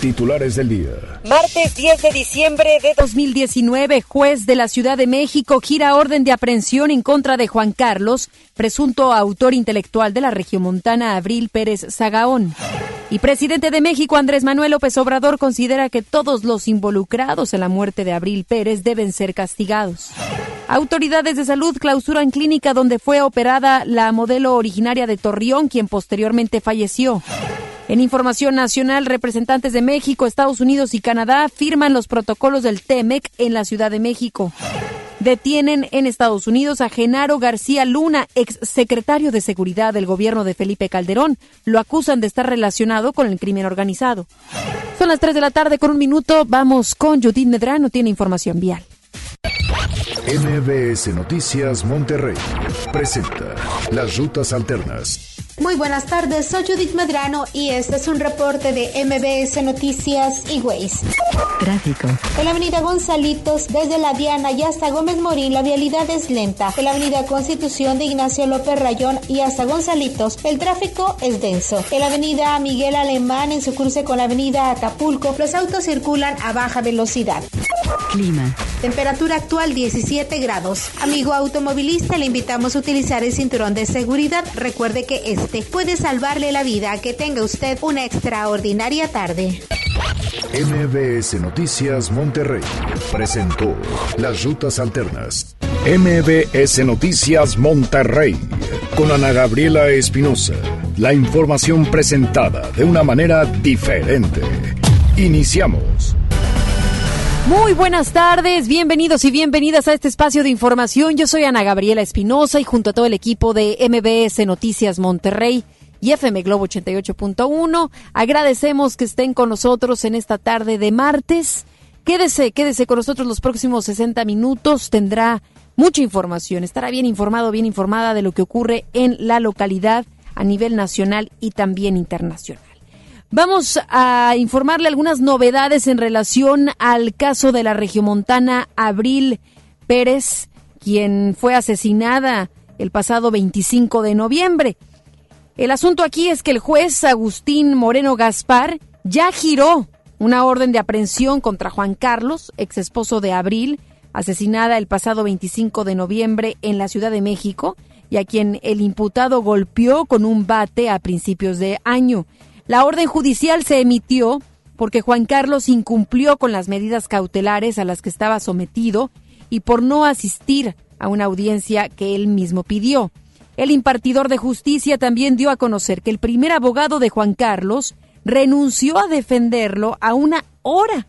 Titulares del día. Martes 10 de diciembre de 2019, juez de la Ciudad de México gira orden de aprehensión en contra de Juan Carlos, presunto autor intelectual de la regiomontana Abril Pérez Zagaón. Y presidente de México, Andrés Manuel López Obrador, considera que todos los involucrados en la muerte de Abril Pérez deben ser castigados. Autoridades de salud clausuran clínica donde fue operada la modelo originaria de Torreón, quien posteriormente falleció. En información nacional, representantes de México, Estados Unidos y Canadá firman los protocolos del TEMEC en la Ciudad de México. Detienen en Estados Unidos a Genaro García Luna, ex secretario de Seguridad del gobierno de Felipe Calderón. Lo acusan de estar relacionado con el crimen organizado. Son las 3 de la tarde con un minuto. Vamos con Judith Medrano, tiene información vial. MBS Noticias Monterrey presenta las rutas alternas. Muy buenas tardes, soy Judith Medrano y este es un reporte de MBS Noticias y Waze. Tráfico. En la avenida Gonzalitos, desde la Diana y hasta Gómez Morín, la vialidad es lenta. En la avenida Constitución de Ignacio López Rayón y hasta Gonzalitos, el tráfico es denso. En la avenida Miguel Alemán, en su cruce con la avenida Acapulco, los autos circulan a baja velocidad. Clima. Temperatura actual 17 grados. Amigo automovilista, le invitamos a utilizar el cinturón de seguridad. Recuerde que este puede salvarle la vida. Que tenga usted una extraordinaria tarde. MBS Noticias Monterrey presentó las rutas alternas. MBS Noticias Monterrey con Ana Gabriela Espinosa. La información presentada de una manera diferente. Iniciamos. Muy buenas tardes, bienvenidos y bienvenidas a este espacio de información. Yo soy Ana Gabriela Espinosa y junto a todo el equipo de MBS Noticias Monterrey y FM Globo 88.1, agradecemos que estén con nosotros en esta tarde de martes. Quédese, quédese con nosotros los próximos 60 minutos, tendrá mucha información, estará bien informado, bien informada de lo que ocurre en la localidad a nivel nacional y también internacional. Vamos a informarle algunas novedades en relación al caso de la regiomontana Abril Pérez, quien fue asesinada el pasado 25 de noviembre. El asunto aquí es que el juez Agustín Moreno Gaspar ya giró una orden de aprehensión contra Juan Carlos, ex esposo de Abril, asesinada el pasado 25 de noviembre en la Ciudad de México, y a quien el imputado golpeó con un bate a principios de año. La orden judicial se emitió porque Juan Carlos incumplió con las medidas cautelares a las que estaba sometido y por no asistir a una audiencia que él mismo pidió. El impartidor de justicia también dio a conocer que el primer abogado de Juan Carlos renunció a defenderlo a una hora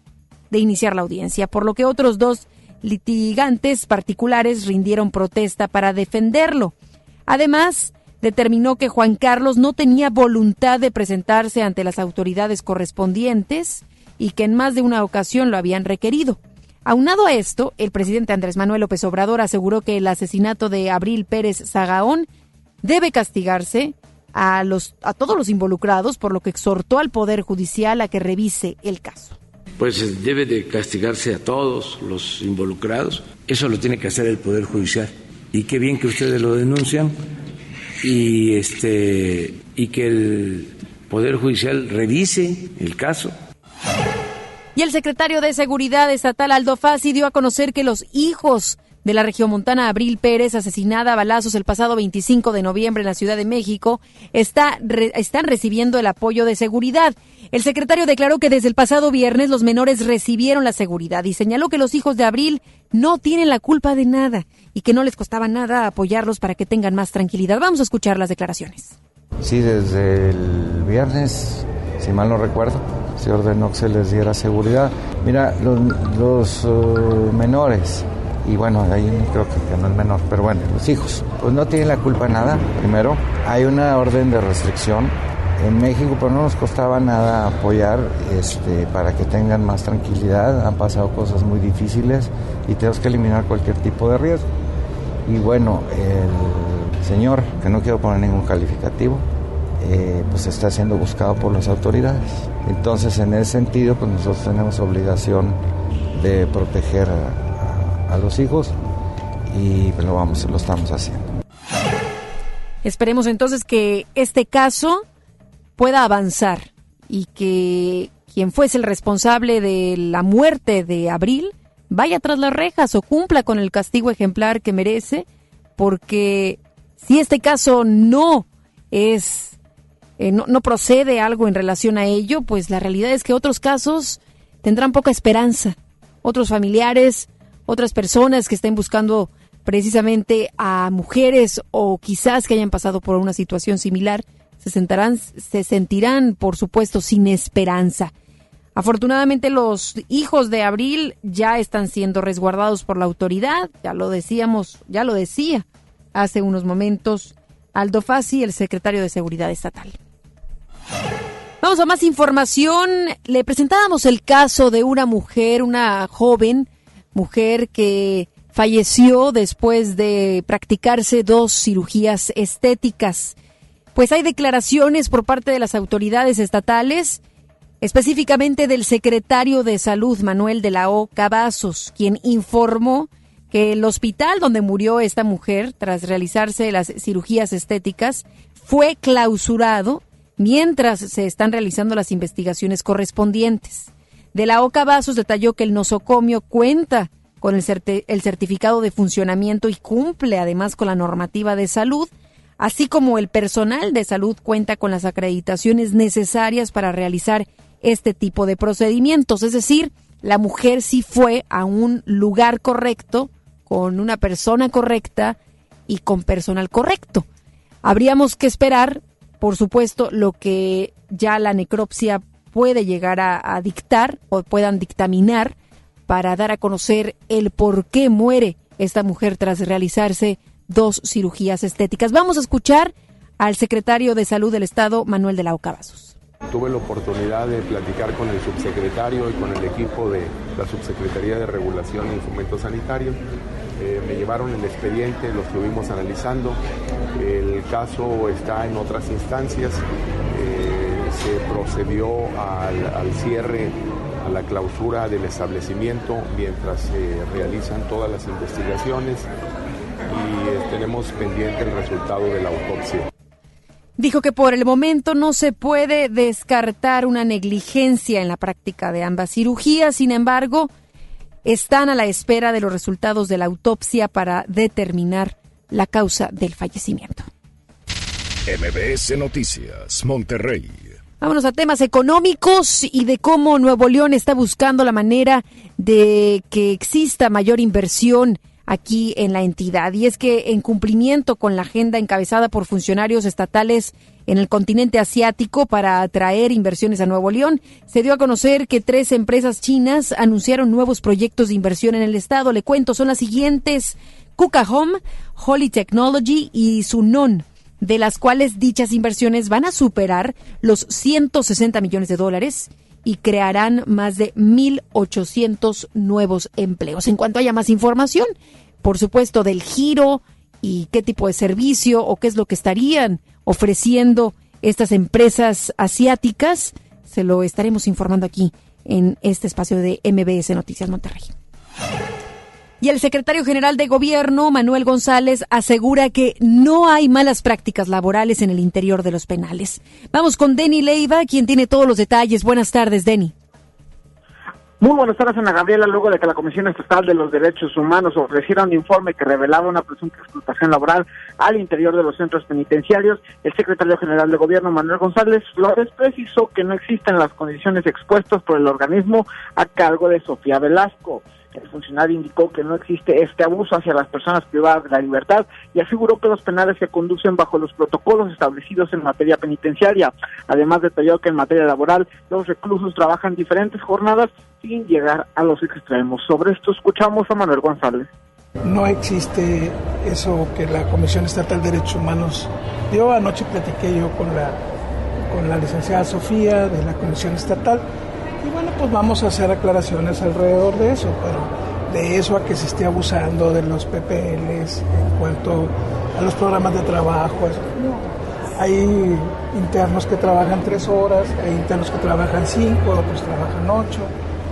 de iniciar la audiencia, por lo que otros dos litigantes particulares rindieron protesta para defenderlo. Además, determinó que Juan Carlos no tenía voluntad de presentarse ante las autoridades correspondientes y que en más de una ocasión lo habían requerido. Aunado a esto, el presidente Andrés Manuel López Obrador aseguró que el asesinato de Abril Pérez Zagaón debe castigarse a, los, a todos los involucrados, por lo que exhortó al Poder Judicial a que revise el caso. Pues debe de castigarse a todos los involucrados. Eso lo tiene que hacer el Poder Judicial. Y qué bien que ustedes lo denuncian y este y que el poder judicial revise el caso. Y el secretario de Seguridad Estatal Aldo Fassi dio a conocer que los hijos de la regiomontana Abril Pérez, asesinada a balazos el pasado 25 de noviembre en la Ciudad de México, está, están recibiendo el apoyo de seguridad. El secretario declaró que desde el pasado viernes los menores recibieron la seguridad y señaló que los hijos de Abril no tienen la culpa de nada y que no les costaba nada apoyarlos para que tengan más tranquilidad. Vamos a escuchar las declaraciones. Sí, desde el viernes, si mal no recuerdo, se ordenó que se les diera seguridad. Mira, los, uh, menores y bueno, ahí creo que, no es menor, pero bueno, los hijos, pues no tienen la culpa de nada, primero, hay una orden de restricción en México, pero no nos costaba nada apoyar este, para que tengan más tranquilidad, han pasado cosas muy difíciles y tenemos que eliminar cualquier tipo de riesgo. Y bueno, el señor, que no quiero poner ningún calificativo, eh, pues está siendo buscado por las autoridades. Entonces, en ese sentido, pues nosotros tenemos obligación de proteger a, a los hijos y lo vamos, lo estamos haciendo. Esperemos entonces que este caso pueda avanzar y que quien fuese el responsable de la muerte de Abril vaya tras las rejas o cumpla con el castigo ejemplar que merece, porque si este caso no es, eh, no, no procede algo en relación a ello, pues la realidad es que otros casos tendrán poca esperanza. Otros familiares, otras personas que estén buscando precisamente a mujeres o quizás que hayan pasado por una situación similar, se, sentarán, se sentirán, por supuesto, sin esperanza. Afortunadamente los hijos de Abril ya están siendo resguardados por la autoridad, ya lo decíamos, ya lo decía hace unos momentos Aldo Fassi, el secretario de Seguridad Estatal. Vamos a más información. Le presentábamos el caso de una mujer, una joven mujer que falleció después de practicarse dos cirugías estéticas. Pues hay declaraciones por parte de las autoridades estatales, específicamente del secretario de Salud Manuel de la O. Cavazos, quien informó que el hospital donde murió esta mujer tras realizarse las cirugías estéticas fue clausurado mientras se están realizando las investigaciones correspondientes. De la O. Cavazos detalló que el nosocomio cuenta con el, certificado de funcionamiento y cumple además con la normativa de salud, así como el personal de salud cuenta con las acreditaciones necesarias para realizar este tipo de procedimientos. Es decir, la mujer sí fue a un lugar correcto, con una persona correcta y con personal correcto. Habríamos que esperar, por supuesto, lo que ya la necropsia puede llegar a dictar o puedan dictaminar para dar a conocer el por qué muere esta mujer tras realizarse dos cirugías estéticas. Vamos a escuchar al secretario de Salud del Estado, Manuel de la Ocabazos. Tuve la oportunidad de platicar con el subsecretario y con el equipo de la Subsecretaría de Regulación y Fomento Sanitario. Eh, me llevaron el expediente, lo estuvimos analizando. El caso está en otras instancias. Eh, se procedió al, al cierre a la clausura del establecimiento mientras se realizan todas las investigaciones y eh, tenemos pendiente el resultado de la autopsia. Dijo que por el momento no se puede descartar una negligencia en la práctica de ambas cirugías, sin embargo, están a la espera de los resultados de la autopsia para determinar la causa del fallecimiento. MBS Noticias, Monterrey. Vámonos a temas económicos y de cómo Nuevo León está buscando la manera de que exista mayor inversión aquí en la entidad. Y es que en cumplimiento con la agenda encabezada por funcionarios estatales en el continente asiático para atraer inversiones a Nuevo León, se dio a conocer que tres empresas chinas anunciaron nuevos proyectos de inversión en el estado. Le cuento, son las siguientes. Kuka Home, Holy Technology y Sunon de las cuales dichas inversiones van a superar los 160 millones de dólares y crearán más de 1.800 nuevos empleos. En cuanto haya más información, por supuesto, del giro y qué tipo de servicio o qué es lo que estarían ofreciendo estas empresas asiáticas, se lo estaremos informando aquí en este espacio de MBS Noticias Monterrey. Y el secretario general de Gobierno, Manuel González, asegura que no hay malas prácticas laborales en el interior de los penales. Vamos con Denny Leiva, quien tiene todos los detalles. Buenas tardes, Denny. Muy buenas tardes, Ana Gabriela. Luego de que la Comisión Estatal de los Derechos Humanos ofreciera un informe que revelaba una presunta explotación laboral al interior de los centros penitenciarios, el secretario general de Gobierno, Manuel González Flores, precisó que no existen las condiciones expuestas por el organismo a cargo de Sofía Velasco. El funcionario indicó que no existe este abuso hacia las personas privadas de la libertad y aseguró que los penales se conducen bajo los protocolos establecidos en materia penitenciaria. Además detalló que en materia laboral los reclusos trabajan diferentes jornadas sin llegar a los extremos. Sobre esto escuchamos a Manuel González. No existe eso que la Comisión Estatal de Derechos Humanos dio. Anoche platiqué yo con la, con la licenciada Sofía de la Comisión Estatal y bueno, pues vamos a hacer aclaraciones alrededor de eso, pero de eso a que se esté abusando de los PPLs en cuanto a los programas de trabajo. Hay internos que trabajan tres horas, hay internos que trabajan cinco, otros trabajan ocho.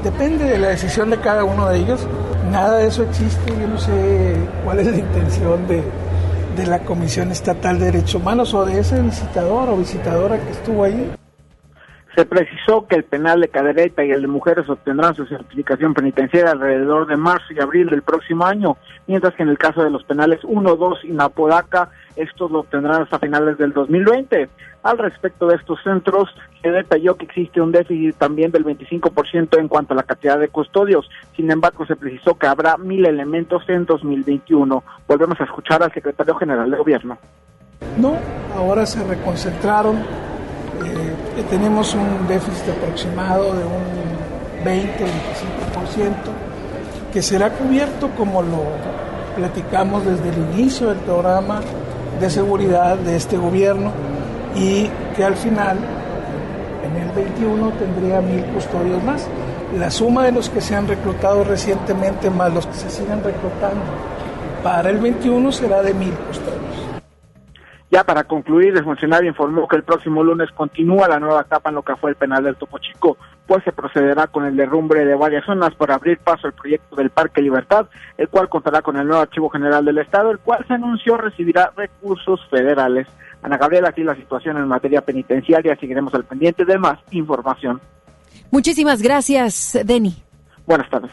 Depende de la decisión de cada uno de ellos, Nada de eso existe, yo no sé cuál es la intención de, de la Comisión Estatal de Derechos Humanos o de ese visitador o visitadora que estuvo ahí. Se precisó que el penal de cadereta y el de mujeres obtendrán su certificación penitenciaria alrededor de marzo y abril del próximo año, mientras que en el caso de los penales 1, 2 y Napodaca, estos lo obtendrán hasta finales del 2020. Al respecto de estos centros, se detalló que existe un déficit también del 25% en cuanto a la cantidad de custodios. Sin embargo, se precisó que habrá mil elementos en 2021. Volvemos a escuchar al secretario general de gobierno. No, ahora se reconcentraron. Eh, tenemos un déficit aproximado de un 20-25% que será cubierto como lo platicamos desde el inicio del programa de seguridad de este gobierno y que al final, en el 21, tendría mil custodios más. La suma de los que se han reclutado recientemente más los que se siguen reclutando para el 21 será de mil custodios. Ya para concluir, el funcionario informó que el próximo lunes continúa la nueva etapa en lo que fue el penal del Topo Chico, pues se procederá con el derrumbe de varias zonas para abrir paso al proyecto del Parque Libertad, el cual contará con el nuevo Archivo General del Estado, el cual se anunció recibirá recursos federales. Ana Gabriela, aquí la situación en materia penitenciaria, seguiremos al pendiente de más información. Muchísimas gracias, Deni. Buenas tardes.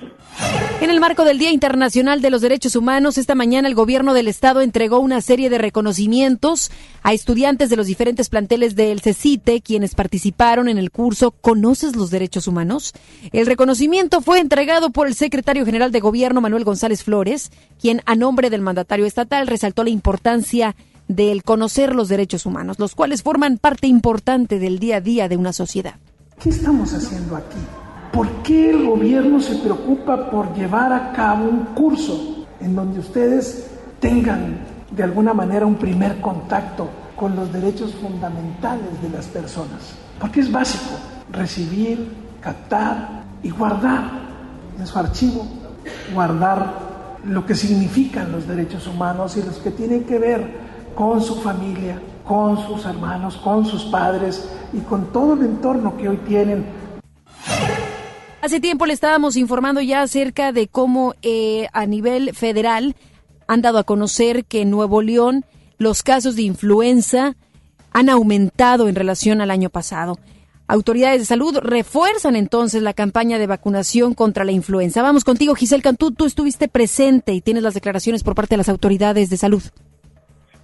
En el marco del Día Internacional de los Derechos Humanos, esta mañana el gobierno del estado entregó una serie de reconocimientos a estudiantes de los diferentes planteles del CECITE, quienes participaron en el curso ¿Conoces los derechos humanos? El reconocimiento fue entregado por el secretario general de gobierno, Manuel González Flores, quien a nombre del mandatario estatal resaltó la importancia del conocer los derechos humanos, los cuales forman parte importante del día a día de una sociedad. ¿Qué estamos haciendo aquí? ¿Por qué el gobierno se preocupa por llevar a cabo un curso en donde ustedes tengan de alguna manera un primer contacto con los derechos fundamentales de las personas? Porque es básico recibir, captar y guardar en su archivo, guardar lo que significan los derechos humanos y los que tienen que ver con su familia, con sus hermanos, con sus padres y con todo el entorno que hoy tienen Hace tiempo le estábamos informando ya acerca de cómo eh, a nivel federal han dado a conocer que en Nuevo León los casos de influenza han aumentado en relación al año pasado. Autoridades de salud refuerzan entonces la campaña de vacunación contra la influenza. Vamos contigo, Giselle Cantú. Tú estuviste presente y tienes las declaraciones por parte de las autoridades de salud.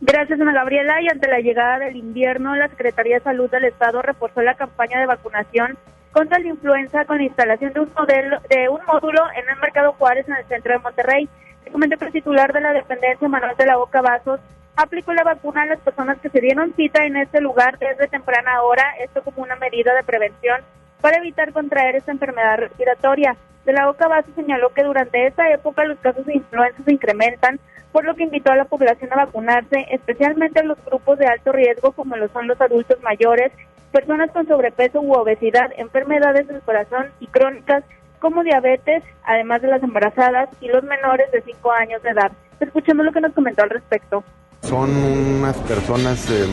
Gracias, Ana Gabriela. Y ante la llegada del invierno, la Secretaría de Salud del Estado reforzó la campaña de vacunación contra la influenza con la instalación de un modelo de un módulo en el Mercado Juárez en el centro de Monterrey. El comité titular de la dependencia, Manuel de la Boca Vasos, aplicó la vacuna a las personas que se dieron cita en este lugar desde temprana hora, esto como una medida de prevención para evitar contraer esta enfermedad respiratoria. De la Boca Vasos señaló que durante esta época los casos de influenza se incrementan, por lo que invitó a la población a vacunarse, especialmente en los grupos de alto riesgo como lo son los adultos mayores personas con sobrepeso u obesidad, enfermedades del corazón y crónicas como diabetes, además de las embarazadas y los menores de 5 años de edad. Escuchemos lo que nos comentó al respecto. Son unas personas eh,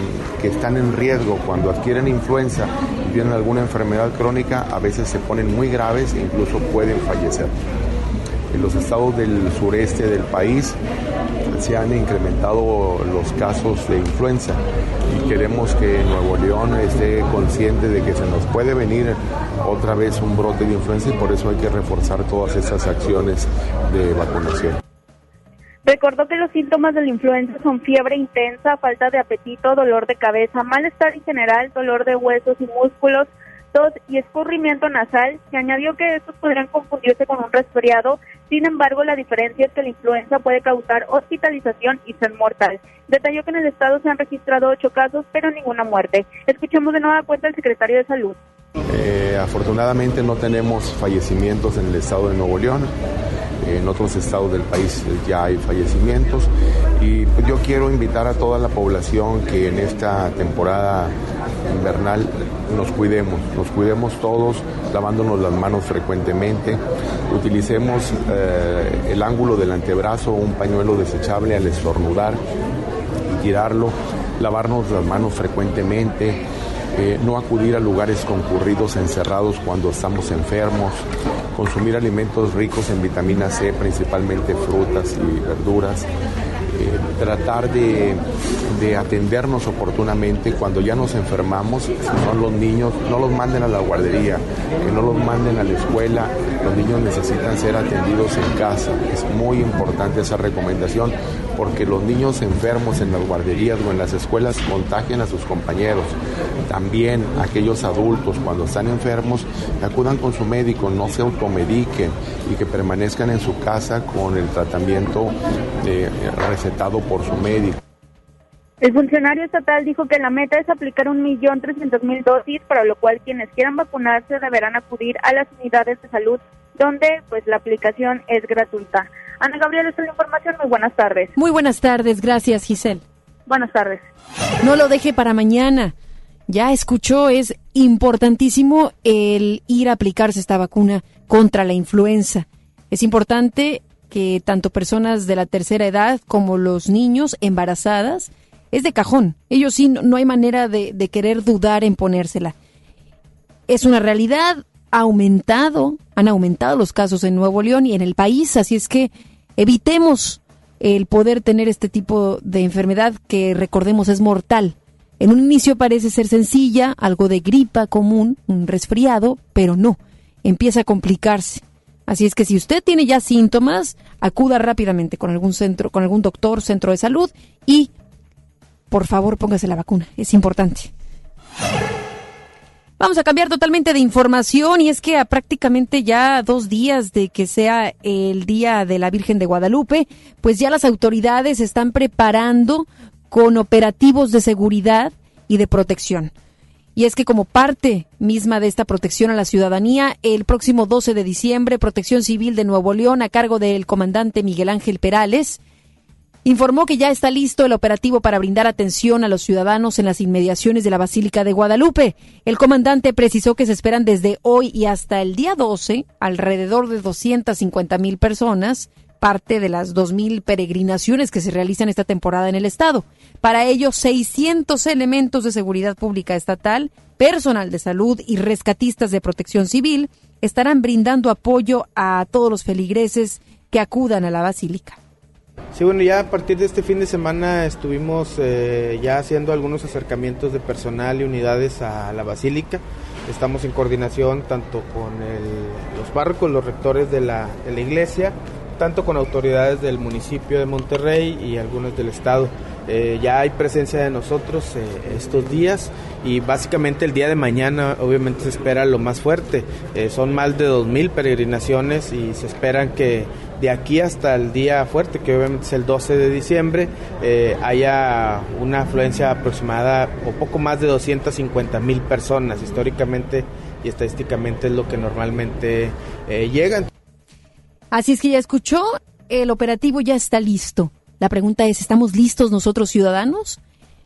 que están en riesgo cuando adquieren influenza y tienen alguna enfermedad crónica, a veces se ponen muy graves e incluso pueden fallecer. En los estados del sureste del país se han incrementado los casos de influenza y queremos que Nuevo León esté consciente de que se nos puede venir otra vez un brote de influenza y por eso hay que reforzar todas estas acciones de vacunación. Recordó que los síntomas de la influenza son fiebre intensa, falta de apetito, dolor de cabeza, malestar en general, dolor de huesos y músculos, y escurrimiento nasal. Se añadió que estos podrían confundirse con un resfriado sin embargo, la diferencia es que la influenza puede causar hospitalización y ser mortal. Detalló que en el estado se han registrado ocho casos, pero ninguna muerte. Escuchemos de nueva cuenta al secretario de Salud. Eh, afortunadamente no tenemos fallecimientos en el estado de Nuevo León. En otros estados del país ya hay fallecimientos y yo quiero invitar a toda la población que en esta temporada invernal nos cuidemos, nos cuidemos todos lavándonos las manos frecuentemente, utilicemos eh, el ángulo del antebrazo, un pañuelo desechable al estornudar y tirarlo, lavarnos las manos frecuentemente, eh, no acudir a lugares concurridos encerrados cuando estamos enfermos, consumir alimentos ricos en vitamina C, principalmente frutas y verduras, eh, tratar de, atendernos oportunamente cuando ya nos enfermamos, son los niños, no los manden a la guardería, que no los manden a la escuela, los niños necesitan ser atendidos en casa. Es muy importante esa recomendación porque los niños enfermos en las guarderías o en las escuelas contagian a sus compañeros. También aquellos adultos cuando están enfermos acudan con su médico, no se automediquen y que permanezcan en su casa con el tratamiento eh, recetado por su médico. El funcionario estatal dijo que la meta es aplicar un millón trescientos mil dosis, para lo cual quienes quieran vacunarse deberán acudir a las unidades de salud donde pues la aplicación es gratuita. Ana Gabriela, esta es la información. Muy buenas tardes. Muy buenas tardes. Gracias, Giselle. Buenas tardes. No lo deje para mañana. Ya escuchó, es importantísimo el ir a aplicarse esta vacuna contra la influenza. Es importante que tanto personas de la tercera edad como los niños embarazadas, es de cajón. Ellos sí, no hay manera de, querer dudar en ponérsela. Es una realidad, ha aumentado, han aumentado los casos en Nuevo León y en el país, así es que evitemos el poder tener este tipo de enfermedad que recordemos es mortal. En un inicio parece ser sencilla, algo de gripa común, un resfriado, pero no, empieza a complicarse. Así es que si usted tiene ya síntomas, acuda rápidamente con algún centro, con algún doctor, centro de salud y por favor póngase la vacuna, es importante. Vamos a cambiar totalmente de información y es que a prácticamente ya dos días de que sea el Día de la Virgen de Guadalupe, pues ya las autoridades están preparando con operativos de seguridad y de protección. Y es que como parte misma de esta protección a la ciudadanía, el próximo 12 de diciembre, Protección Civil de Nuevo León, a cargo del comandante Miguel Ángel Perales, informó que ya está listo el operativo para brindar atención a los ciudadanos en las inmediaciones de la Basílica de Guadalupe. El comandante precisó que se esperan desde hoy y hasta el día 12 alrededor de 250 mil personas, parte de las 2.000 peregrinaciones que se realizan esta temporada en el estado. Para ello, 600 elementos de seguridad pública estatal, personal de salud y rescatistas de protección civil estarán brindando apoyo a todos los feligreses que acudan a la basílica. Sí, bueno, ya a partir de este fin de semana estuvimos eh, ya haciendo algunos acercamientos de personal y unidades a la basílica. Estamos en coordinación tanto con los párrocos, los rectores de la iglesia, tanto con autoridades del municipio de Monterrey y algunos del estado. Eh, ya hay presencia de nosotros eh, estos días y básicamente el día de mañana obviamente se espera lo más fuerte. son más de 2.000 peregrinaciones y se esperan que de aquí hasta el día fuerte, que obviamente es el 12 de diciembre, eh, haya una afluencia aproximada o poco más de 250 mil personas. Históricamente y estadísticamente es lo que normalmente eh, llegan. Así es que ya escuchó, el operativo ya está listo. La pregunta es, ¿estamos listos nosotros ciudadanos?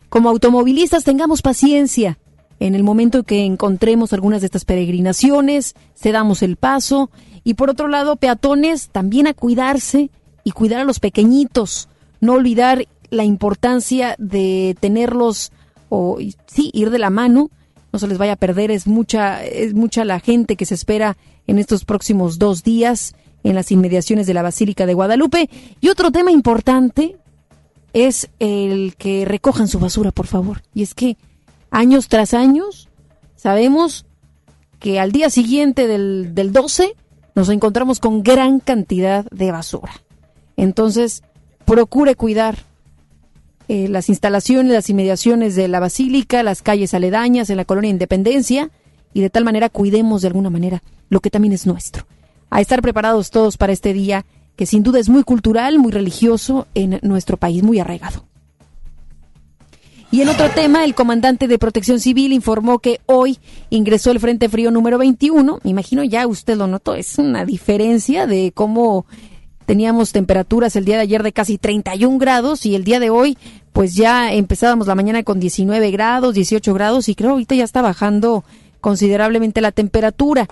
Como automovilistas tengamos paciencia. En el momento que encontremos algunas de estas peregrinaciones, cedamos el paso y por otro lado, peatones también a cuidarse y cuidar a los pequeñitos. No olvidar la importancia de tenerlos o sí, ir de la mano. No se les vaya a perder. Es mucha, es mucha la gente que se espera en estos próximos dos días en las inmediaciones de la Basílica de Guadalupe. Y otro tema importante es el que recojan su basura, por favor. Y es que años tras años sabemos que al día siguiente del, del 12 nos encontramos con gran cantidad de basura. Entonces, procure cuidar eh, las instalaciones, las inmediaciones de la basílica, las calles aledañas en la colonia Independencia y de tal manera cuidemos de alguna manera lo que también es nuestro. A estar preparados todos para este día que sin duda es muy cultural, muy religioso en nuestro país, muy arraigado. Y en otro tema, el comandante de Protección Civil informó que hoy ingresó el Frente Frío número 21. Me imagino ya usted lo notó, es una diferencia de cómo teníamos temperaturas el día de ayer de casi 31 grados y el día de hoy pues ya empezábamos la mañana con 19 grados, 18 grados y creo ahorita ya está bajando considerablemente la temperatura.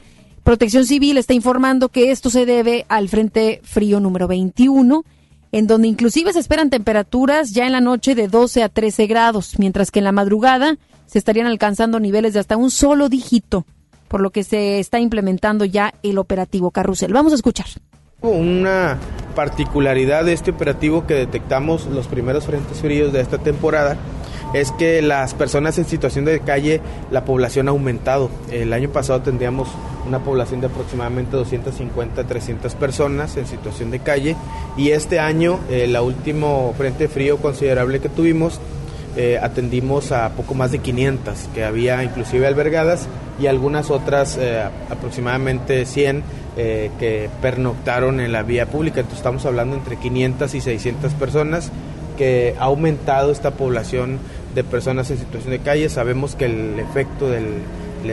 Protección Civil está informando que esto se debe al Frente Frío número 21 en donde inclusive se esperan temperaturas ya en la noche de 12 a 13 grados, mientras que en la madrugada se estarían alcanzando niveles de hasta un solo dígito, por lo que se está implementando ya el operativo Carrusel. Vamos a escuchar. Una particularidad de este operativo que detectamos los primeros frentes fríos de esta temporada es que las personas en situación de calle, la población ha aumentado. El año pasado tendríamos una población de aproximadamente 250, 300 personas en situación de calle y este año, el último frente frío considerable que tuvimos, eh, atendimos a poco más de 500 que había inclusive albergadas y algunas otras eh, aproximadamente 100 eh, que pernoctaron en la vía pública. Entonces estamos hablando entre 500 y 600 personas que ha aumentado esta población de personas en situación de calle. Sabemos que el efecto de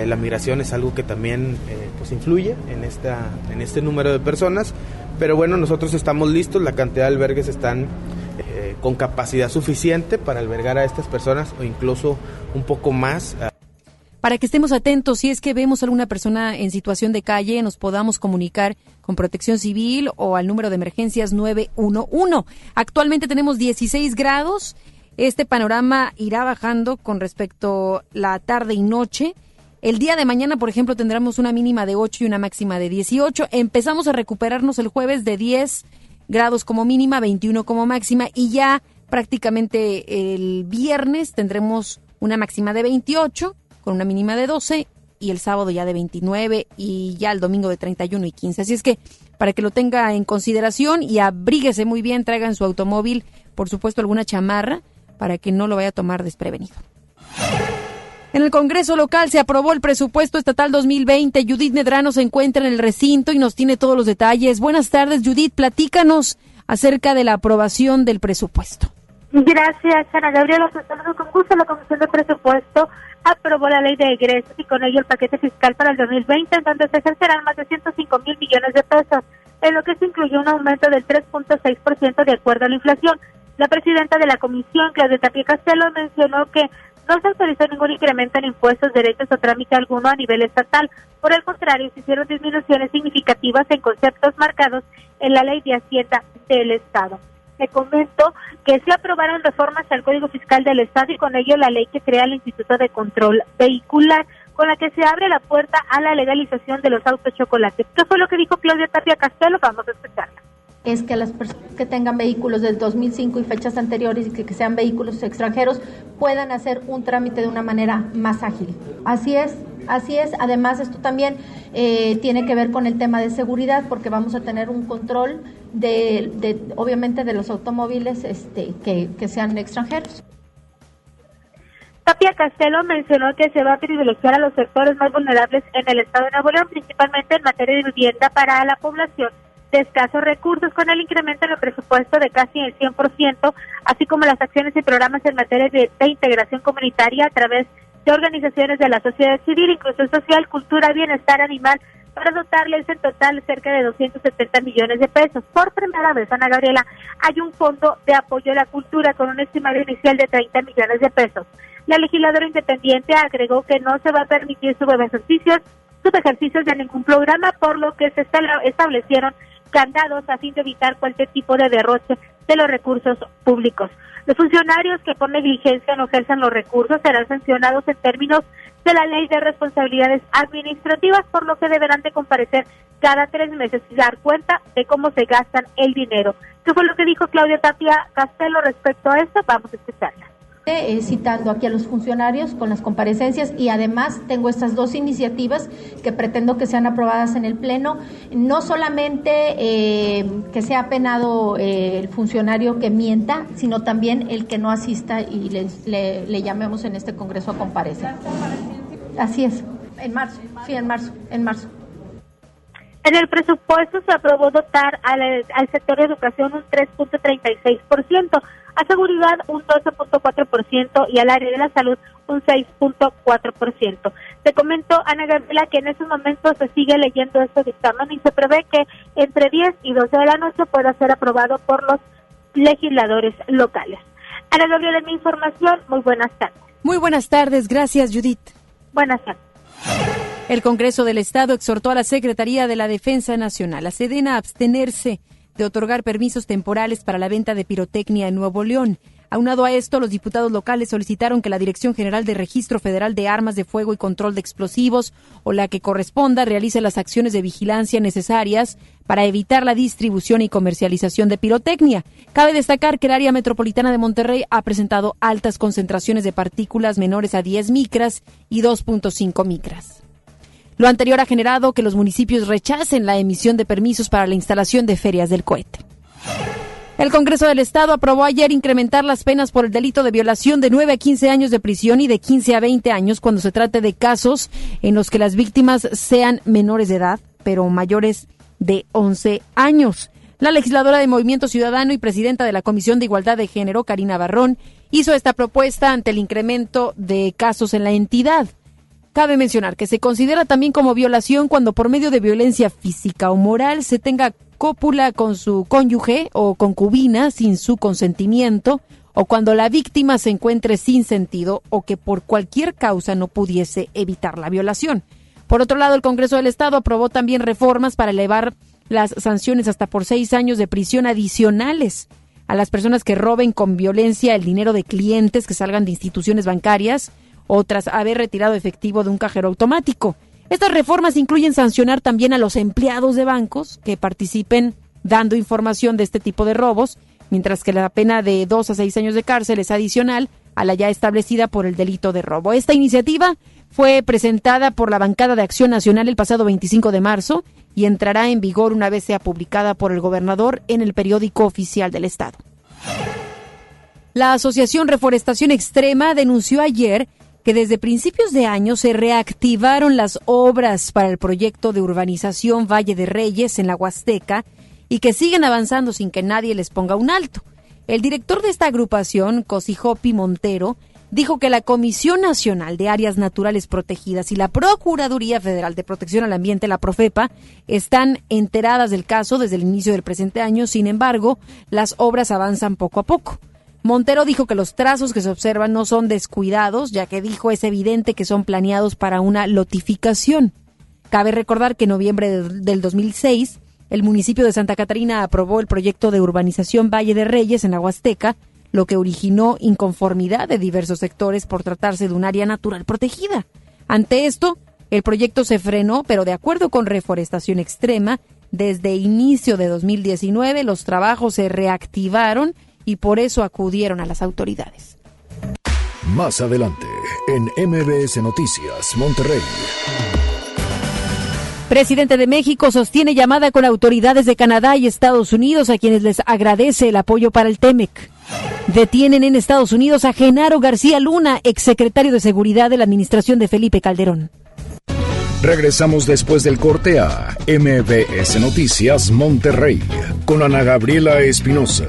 la migración es algo que también pues influye en, esta, en este número de personas. Pero bueno, nosotros estamos listos, la cantidad de albergues están eh, con capacidad suficiente para albergar a estas personas o incluso un poco más. Para que estemos atentos, si es que vemos alguna persona en situación de calle, nos podamos comunicar con Protección Civil o al número de emergencias 911. Actualmente tenemos 16 grados. Este panorama irá bajando con respecto la tarde y noche. El día de mañana, por ejemplo, tendremos una mínima de 8 y una máxima de 18. Empezamos a recuperarnos el jueves de 10 grados como mínima, 21 como máxima y ya prácticamente el viernes tendremos una máxima de 28 con una mínima de 12 y el sábado ya de 29 y ya el domingo de 31 y 15. Así es que para que lo tenga en consideración y abríguese muy bien, traigan su automóvil, por supuesto alguna chamarra para que no lo vaya a tomar desprevenido. En el Congreso local se aprobó el presupuesto estatal 2020. Judith Medrano se encuentra en el recinto y nos tiene todos los detalles. Buenas tardes, Judith. Platícanos acerca de la aprobación del presupuesto. Gracias, Ana Gabriela. Con gusto, la Comisión de Presupuesto aprobó la ley de egresos y con ello el paquete fiscal para el 2020, en donde se ejercerán más de 105 mil millones de pesos, en lo que se incluyó un aumento del 3.6% de acuerdo a la inflación. La presidenta de la comisión, Claudia Tapia Castelo, mencionó que no se autorizó ningún incremento en impuestos, derechos o trámite alguno a nivel estatal. Por el contrario, se hicieron disminuciones significativas en conceptos marcados en la ley de Hacienda del Estado. Se comentó que se aprobaron reformas al Código Fiscal del Estado y con ello la ley que crea el Instituto de Control Vehicular, con la que se abre la puerta a la legalización de los autos chocolates. ¿Qué fue lo que dijo Claudia Tapia Castelo? Vamos a escucharla es que las personas que tengan vehículos del 2005 y fechas anteriores y que, sean vehículos extranjeros puedan hacer un trámite de una manera más ágil. Así es, así es. Además, esto también eh, tiene que ver con el tema de seguridad porque vamos a tener un control de, obviamente, de los automóviles este, que, que sean extranjeros. Tapia Castelo mencionó que se va a privilegiar a los sectores más vulnerables en el estado de Nuevo León, principalmente en materia de vivienda para la población de escasos recursos con el incremento en el presupuesto de casi el 100%, así como las acciones y programas en materia de, integración comunitaria a través de organizaciones de la sociedad civil, inclusión social, cultura, bienestar animal, para dotarles en total cerca de 270 millones de pesos. Por primera vez, Ana Gabriela, hay un fondo de apoyo a la cultura con un estimado inicial de 30 millones de pesos. La legisladora independiente agregó que no se va a permitir subejercicios, subejercicios de ningún programa, por lo que se establecieron candados a fin de evitar cualquier tipo de derroche de los recursos públicos. Los funcionarios que por negligencia no ejerzan los recursos serán sancionados en términos de la ley de responsabilidades administrativas, por lo que deberán de comparecer cada tres meses y dar cuenta de cómo se gastan el dinero. ¿Qué fue lo que dijo Claudia Tapia Castelo respecto a esto? Vamos a escucharla. Eh, citando aquí a los funcionarios con las comparecencias y además tengo estas dos iniciativas que pretendo que sean aprobadas en el Pleno, no solamente eh, que sea penado eh, el funcionario que mienta, sino también el que no asista y le, le llamemos en este Congreso a comparecer. Así es, en marzo, sí, en marzo, en marzo. En el presupuesto se aprobó dotar al, sector de educación un 3.36%, a seguridad un 12.4% y al área de la salud un 6.4%. Se comentó, Ana Gabriela, que en estos momentos se sigue leyendo este dictamen y se prevé que entre 10 y 12 de la noche pueda ser aprobado por los legisladores locales. Ana Gabriela, mi información, muy buenas tardes. Muy buenas tardes, gracias Judith. Buenas tardes. El Congreso del Estado exhortó a la Secretaría de la Defensa Nacional, a Sedena, a abstenerse de otorgar permisos temporales para la venta de pirotecnia en Nuevo León. Aunado a esto, los diputados locales solicitaron que la Dirección General de Registro Federal de Armas de Fuego y Control de Explosivos o la que corresponda realice las acciones de vigilancia necesarias para evitar la distribución y comercialización de pirotecnia. Cabe destacar que el área metropolitana de Monterrey ha presentado altas concentraciones de partículas menores a 10 micras y 2.5 micras. Lo anterior ha generado que los municipios rechacen la emisión de permisos para la instalación de ferias del cohete. El Congreso del Estado aprobó ayer incrementar las penas por el delito de violación de 9 a 15 años de prisión y de 15 a 20 años cuando se trate de casos en los que las víctimas sean menores de edad, pero mayores de 11 años. La legisladora de Movimiento Ciudadano y presidenta de la Comisión de Igualdad de Género, Karina Barrón, hizo esta propuesta ante el incremento de casos en la entidad. Cabe mencionar que se considera también como violación cuando por medio de violencia física o moral se tenga cópula con su cónyuge o concubina sin su consentimiento, o cuando la víctima se encuentre sin sentido o que por cualquier causa no pudiese evitar la violación. Por otro lado, el Congreso del Estado aprobó también reformas para elevar las sanciones hasta por seis años de prisión adicionales a las personas que roben con violencia el dinero de clientes que salgan de instituciones bancarias o tras haber retirado efectivo de un cajero automático. Estas reformas incluyen sancionar también a los empleados de bancos que participen dando información de este tipo de robos, mientras que la pena de dos a seis años de cárcel es adicional a la ya establecida por el delito de robo. Esta iniciativa fue presentada por la bancada de Acción Nacional el pasado 25 de marzo y entrará en vigor una vez sea publicada por el gobernador en el periódico oficial del Estado. La Asociación Reforestación Extrema denunció ayer que desde principios de año se reactivaron las obras para el proyecto de urbanización Valle de Reyes en la Huasteca y que siguen avanzando sin que nadie les ponga un alto. El director de esta agrupación, Cosijopi Montero, dijo que la Comisión Nacional de Áreas Naturales Protegidas y la Procuraduría Federal de Protección al Ambiente, la Profepa, están enteradas del caso desde el inicio del presente año. Sin embargo, las obras avanzan poco a poco. Montero dijo que los trazos que se observan no son descuidados, ya que dijo es evidente que son planeados para una lotificación. Cabe recordar que en noviembre del 2006, el municipio de Santa Catarina aprobó el proyecto de urbanización Valle de Reyes en Aguasteca, lo que originó inconformidad de diversos sectores por tratarse de un área natural protegida. Ante esto, el proyecto se frenó, pero de acuerdo con Reforestación Extrema, desde inicio de 2019 los trabajos se reactivaron y por eso acudieron a las autoridades. Más adelante, en MBS Noticias, Monterrey. Presidente de México sostiene llamada con autoridades de Canadá y Estados Unidos a quienes les agradece el apoyo para el TEMEC. Detienen en Estados Unidos a Genaro García Luna, exsecretario de Seguridad de la administración de Felipe Calderón. Regresamos después del corte a MBS Noticias Monterrey con Ana Gabriela Espinosa.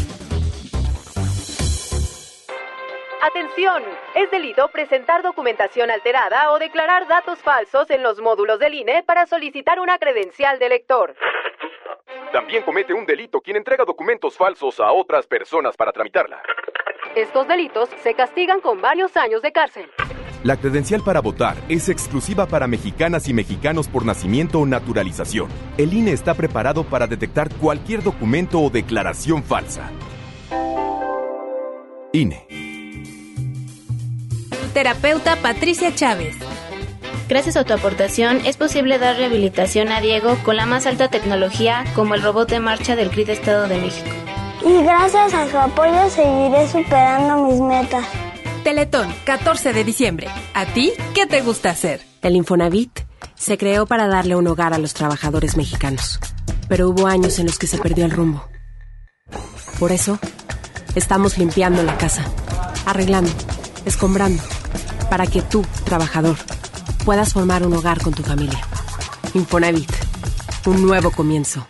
Atención, es delito presentar documentación alterada o declarar datos falsos en los módulos del INE para solicitar una credencial de lector. También comete un delito quien entrega documentos falsos a otras personas para tramitarla. Estos delitos se castigan con varios años de cárcel. La credencial para votar es exclusiva para mexicanas y mexicanos por nacimiento o naturalización. El INE está preparado para detectar cualquier documento o declaración falsa. INE. Terapeuta Patricia Chávez. Gracias a tu aportación es posible dar rehabilitación a Diego con la más alta tecnología como el robot de marcha del CRIT Estado de México. Y gracias a su apoyo seguiré superando mis metas. Teletón, 14 de diciembre. ¿A ti qué te gusta hacer? El Infonavit se creó para darle un hogar a los trabajadores mexicanos, pero hubo años en los que se perdió el rumbo. Por eso, estamos limpiando la casa, arreglando, escombrando para que tú, trabajador, puedas formar un hogar con tu familia. Infonavit, un nuevo comienzo.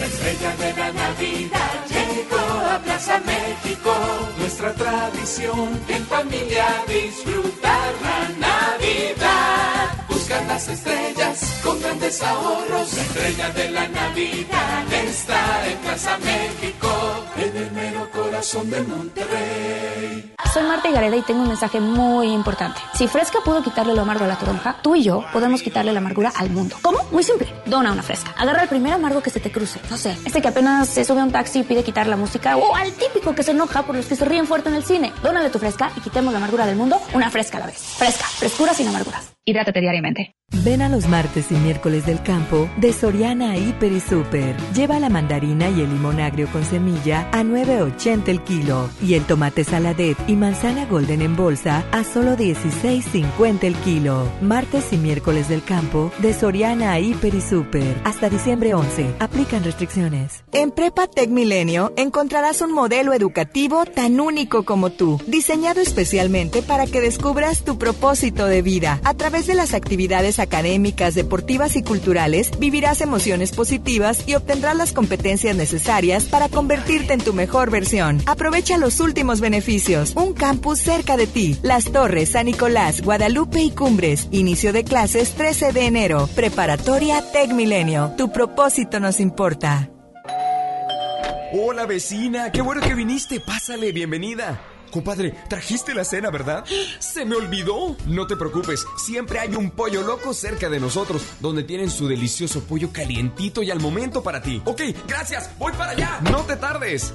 La estrella de la Navidad. México, a Plaza México, nuestra tradición, en familia disfrutar la Navidad. Las estrellas con grandes ahorros, la estrella de la Navidad está en Plaza México, en el mero corazón de Monterrey. Soy Marta Gareda y tengo un mensaje muy importante. Si Fresca pudo quitarle lo amargo a la toronja, tú y yo podemos quitarle la amargura al mundo. ¿Cómo? Muy simple. Dona una Fresca. Agarra el primer amargo que se te cruce. No sé, este que apenas se sube a un taxi y pide quitar la música. O al típico que se enoja por los que se ríen fuerte en el cine. Dónale tu Fresca y quitemos la amargura del mundo una Fresca a la vez. Fresca. Frescura sin amarguras. Hidrátate diariamente. Ven a los martes y miércoles del campo de Soriana Hiper y Super. Lleva la mandarina y el limón agrio con semilla a 9.80 el kilo y el tomate saladet y manzana golden en bolsa a solo 16.50 el kilo. Martes y miércoles del campo de Soriana Hiper y Super. Hasta diciembre 11. Aplican restricciones. En Prepa Tech Milenio encontrarás un modelo educativo tan único como tú, diseñado especialmente para que descubras tu propósito de vida. A través de las actividades académicas, deportivas y culturales, vivirás emociones positivas y obtendrás las competencias necesarias para convertirte en tu mejor versión. Aprovecha los últimos beneficios. Un campus cerca de ti. Las Torres, San Nicolás, Guadalupe y Cumbres. Inicio de clases 13 de enero. Preparatoria Tech Milenio. Tu propósito nos importa. Hola vecina, qué bueno que viniste. Pásale, bienvenida. Compadre, trajiste la cena, ¿verdad? Se me olvidó. No te preocupes, siempre hay un pollo loco cerca de nosotros, donde tienen su delicioso pollo calientito y al momento para ti. Ok, gracias, voy para allá. No te tardes.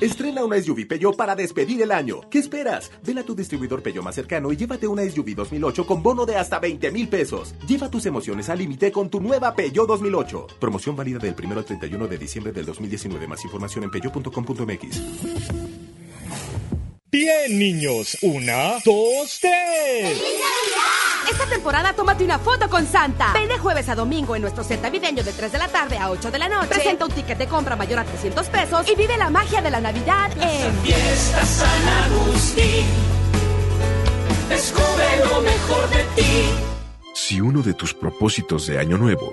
Estrena una SUV Peugeot para despedir el año. ¿Qué esperas? Ven a tu distribuidor Peugeot más cercano y llévate una SUV 2008 con bono de hasta 20 mil pesos. Lleva tus emociones al límite con tu nueva Peugeot 2008. Promoción válida del 1 al 31 de diciembre del 2019. Más información en peugeot.com.mx. Bien, niños. Una, dos, tres. Esta temporada tómate una foto con Santa. Ven de jueves a domingo en nuestro set navideño de 3 de la tarde a 8 de la noche. Presenta un ticket de compra mayor a 300 pesos y vive la magia de la Navidad en Fiesta San Agustín. Descubre lo mejor de ti. Si uno de tus propósitos de Año Nuevo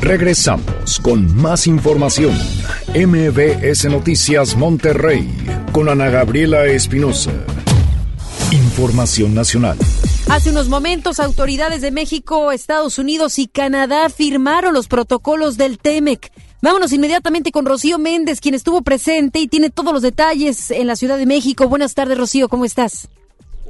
Regresamos con más información. MBS Noticias Monterrey con Ana Gabriela Espinosa. Información nacional. Hace unos momentos, autoridades de México, Estados Unidos y Canadá firmaron los protocolos del TEMEC. Vámonos inmediatamente con Rocío Méndez, quien estuvo presente y tiene todos los detalles en la Ciudad de México. Buenas tardes, Rocío, ¿cómo estás?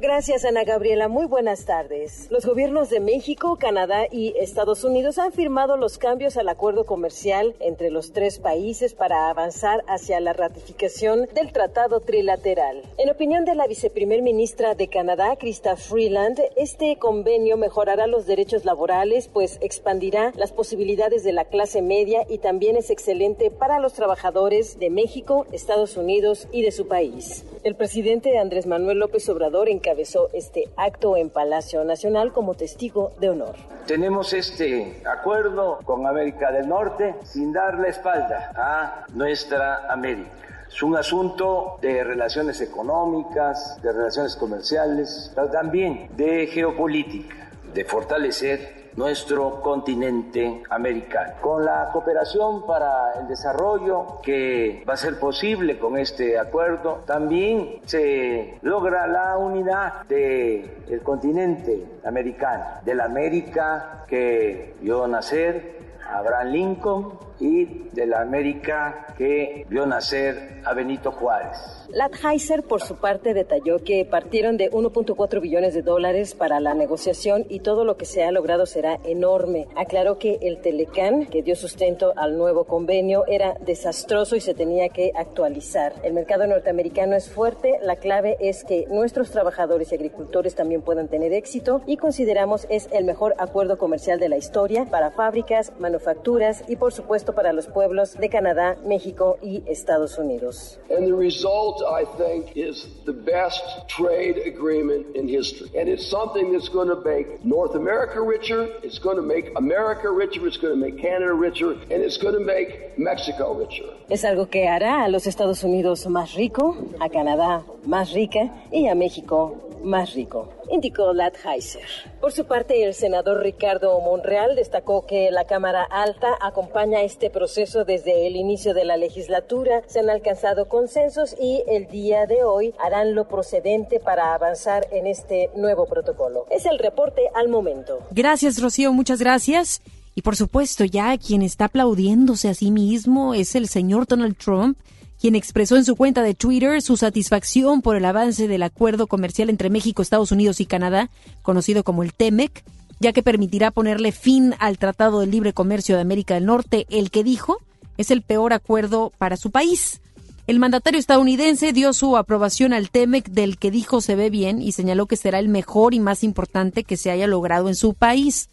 Gracias, Ana Gabriela. Muy buenas tardes. Los gobiernos de México, Canadá y Estados Unidos han firmado los cambios al acuerdo comercial entre los tres países para avanzar hacia la ratificación del tratado trilateral. En opinión de la viceprimer ministra de Canadá, Krista Freeland, este convenio mejorará los derechos laborales, pues expandirá las posibilidades de la clase media y también es excelente para los trabajadores de México, Estados Unidos y de su país. El presidente Andrés Manuel López Obrador encabezó este acto en Palacio Nacional como testigo de honor. Tenemos este acuerdo con América del Norte sin dar la espalda a nuestra América. Es un asunto de relaciones económicas, de relaciones comerciales, pero también de geopolítica, de fortalecer nuestro continente americano. Con la cooperación para el desarrollo que va a ser posible con este acuerdo, también se logra la unidad del continente americano, de la América que vio nacer Abraham Lincoln y de la América que vio nacer a Benito Juárez. Latheiser, por su parte, detalló que partieron de 1.4 billones de dólares para la negociación y todo lo que se ha logrado será enorme. Aclaró que el Telecán, que dio sustento al nuevo convenio, era desastroso y se tenía que actualizar. El mercado norteamericano es fuerte, la clave es que nuestros trabajadores y agricultores también puedan tener éxito y consideramos es el mejor acuerdo comercial de la historia para fábricas, manufacturas y, por supuesto, para los pueblos de Canadá, México y Estados Unidos. And the result, I think, is the best trade agreement in history. And it's something that's going to make North America richer, it's going to make America richer, it's going to make Canada richer, and it's going to make Mexico richer. Es algo que hará a los Estados Unidos más rico, a Canadá más rica y a México más rico, indicó Latheiser. Por su parte, el senador Ricardo Monreal destacó que la Cámara Alta acompaña este proceso desde el inicio de la legislatura. Se han alcanzado consensos y el día de hoy harán lo procedente para avanzar en este nuevo protocolo. Es el reporte al momento. Gracias, Rocío, muchas gracias. Y por supuesto, ya quien está aplaudiéndose a sí mismo es el señor Donald Trump quien expresó en su cuenta de Twitter su satisfacción por el avance del acuerdo comercial entre México, Estados Unidos y Canadá, conocido como el TEMEC, ya que permitirá ponerle fin al Tratado de Libre Comercio de América del Norte, el que dijo es el peor acuerdo para su país. El mandatario estadounidense dio su aprobación al TEMEC del que dijo se ve bien y señaló que será el mejor y más importante que se haya logrado en su país.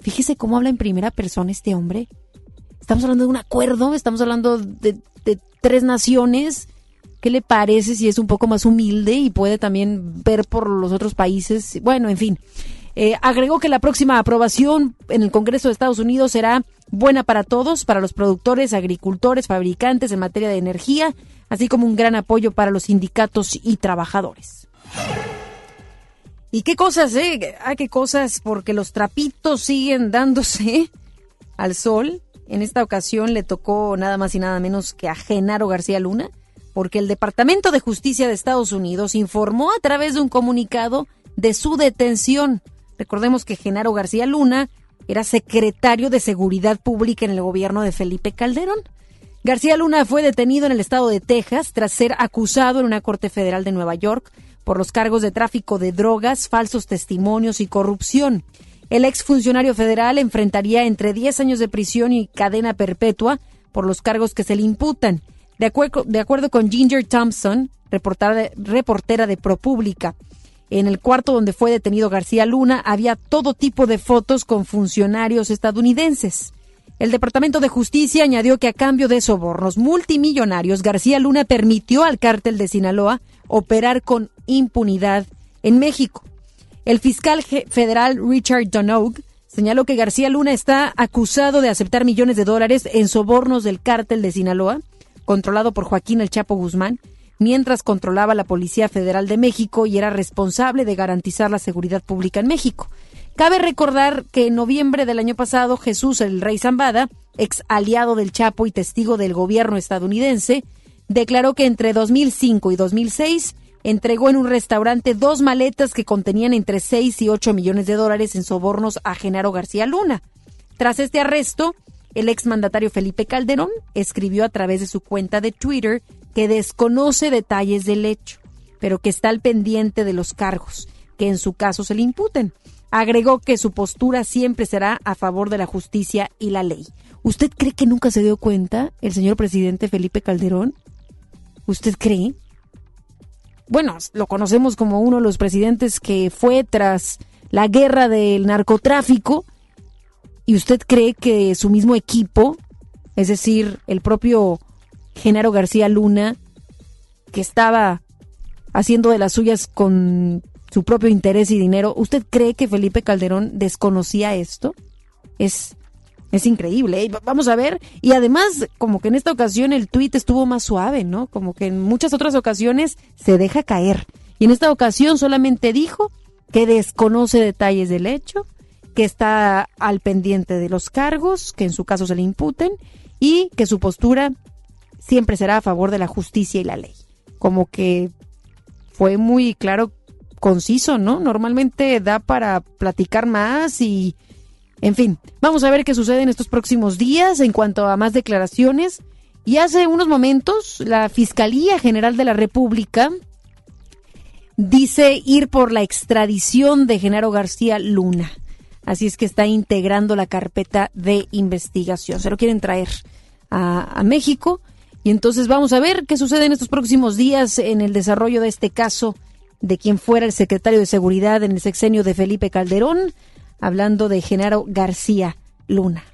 Fíjese cómo habla en primera persona este hombre. Estamos hablando de un acuerdo, estamos hablando de, tres naciones. ¿Qué le parece si es un poco más humilde y puede también ver por los otros países? Bueno, en fin. Eh, agregó que la próxima aprobación en el Congreso de Estados Unidos será buena para todos, para los productores, agricultores, fabricantes en materia de energía, así como un gran apoyo para los sindicatos y trabajadores. ¿Y qué cosas, eh? Ah, qué cosas, porque los trapitos siguen dándose al sol. En esta ocasión le tocó nada más y nada menos que a Genaro García Luna, porque el Departamento de Justicia de Estados Unidos informó a través de un comunicado de su detención. Recordemos que Genaro García Luna era secretario de Seguridad Pública en el gobierno de Felipe Calderón. García Luna fue detenido en el estado de Texas tras ser acusado en una corte federal de Nueva York por los cargos de tráfico de drogas, falsos testimonios y corrupción. El exfuncionario federal enfrentaría entre 10 años de prisión y cadena perpetua por los cargos que se le imputan. De, acuerdo, con Ginger Thompson, reportera, reportera de ProPublica, en el cuarto donde fue detenido García Luna había todo tipo de fotos con funcionarios estadounidenses. El Departamento de Justicia añadió que a cambio de sobornos multimillonarios, García Luna permitió al cártel de Sinaloa operar con impunidad en México. El fiscal federal Richard Donoghue señaló que García Luna está acusado de aceptar millones de dólares en sobornos del cártel de Sinaloa, controlado por Joaquín El Chapo Guzmán, mientras controlaba la Policía Federal de México y era responsable de garantizar la seguridad pública en México. Cabe recordar que en noviembre del año pasado Jesús el Rey Zambada, ex aliado del Chapo y testigo del gobierno estadounidense, declaró que entre 2005 y 2006 entregó en un restaurante dos maletas que contenían entre 6 y 8 millones de dólares en sobornos a Genaro García Luna. Tras este arresto, el exmandatario Felipe Calderón escribió a través de su cuenta de Twitter que desconoce detalles del hecho, pero que está al pendiente de los cargos que en su caso se le imputen. Agregó que su postura siempre será a favor de la justicia y la ley. ¿Usted cree que nunca se dio cuenta el señor presidente Felipe Calderón? ¿Usted cree? Bueno, lo conocemos como uno de los presidentes que fue tras la guerra del narcotráfico. ¿Y usted cree que su mismo equipo, es decir, el propio Genaro García Luna, que estaba haciendo de las suyas con su propio interés y dinero, ¿usted cree que Felipe Calderón desconocía esto? Es, es increíble. ¿eh? Vamos a ver. Y además, como que en esta ocasión el tuit estuvo más suave, ¿no? Como que en muchas otras ocasiones se deja caer. Y en esta ocasión solamente dijo que desconoce detalles del hecho, que está al pendiente de los cargos, que en su caso se le imputen, y que su postura siempre será a favor de la justicia y la ley. Como que fue muy claro, conciso, ¿no? Normalmente da para platicar más y En fin, vamos a ver qué sucede en estos próximos días en cuanto a más declaraciones. Y hace unos momentos, la Fiscalía General de la República dice ir por la extradición de Genaro García Luna. Así es que está integrando la carpeta de investigación. Se lo quieren traer a, a, México. Y entonces vamos a ver qué sucede en estos próximos días en el desarrollo de este caso de quien fuera el secretario de Seguridad en el sexenio de Felipe Calderón, hablando de Genaro García Luna.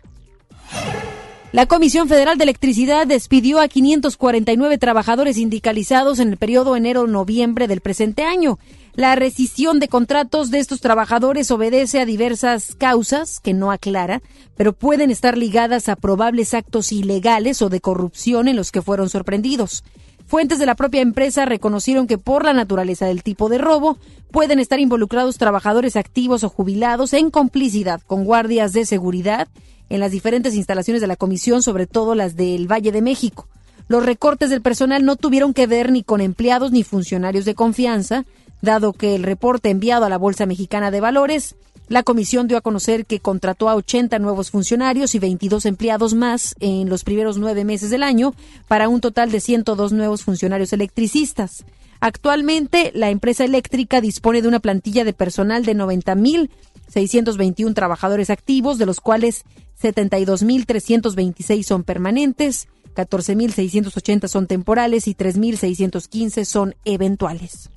La Comisión Federal de Electricidad despidió a 549 trabajadores sindicalizados en el periodo enero-noviembre del presente año. La rescisión de contratos de estos trabajadores obedece a diversas causas que no aclara, pero pueden estar ligadas a probables actos ilegales o de corrupción en los que fueron sorprendidos. Fuentes de la propia empresa reconocieron que por la naturaleza del tipo de robo pueden estar involucrados trabajadores activos o jubilados en complicidad con guardias de seguridad en las diferentes instalaciones de la comisión, sobre todo las del Valle de México. Los recortes del personal no tuvieron que ver ni con empleados ni funcionarios de confianza, dado que el reporte enviado a la Bolsa Mexicana de Valores, la comisión dio a conocer que contrató a 80 nuevos funcionarios y 22 empleados más en los primeros nueve meses del año, para un total de 102 nuevos funcionarios electricistas. Actualmente, la empresa eléctrica dispone de una plantilla de personal de 90.621 trabajadores activos, de los cuales 72.326 son permanentes, 14.680 son temporales y 3.615 son eventuales.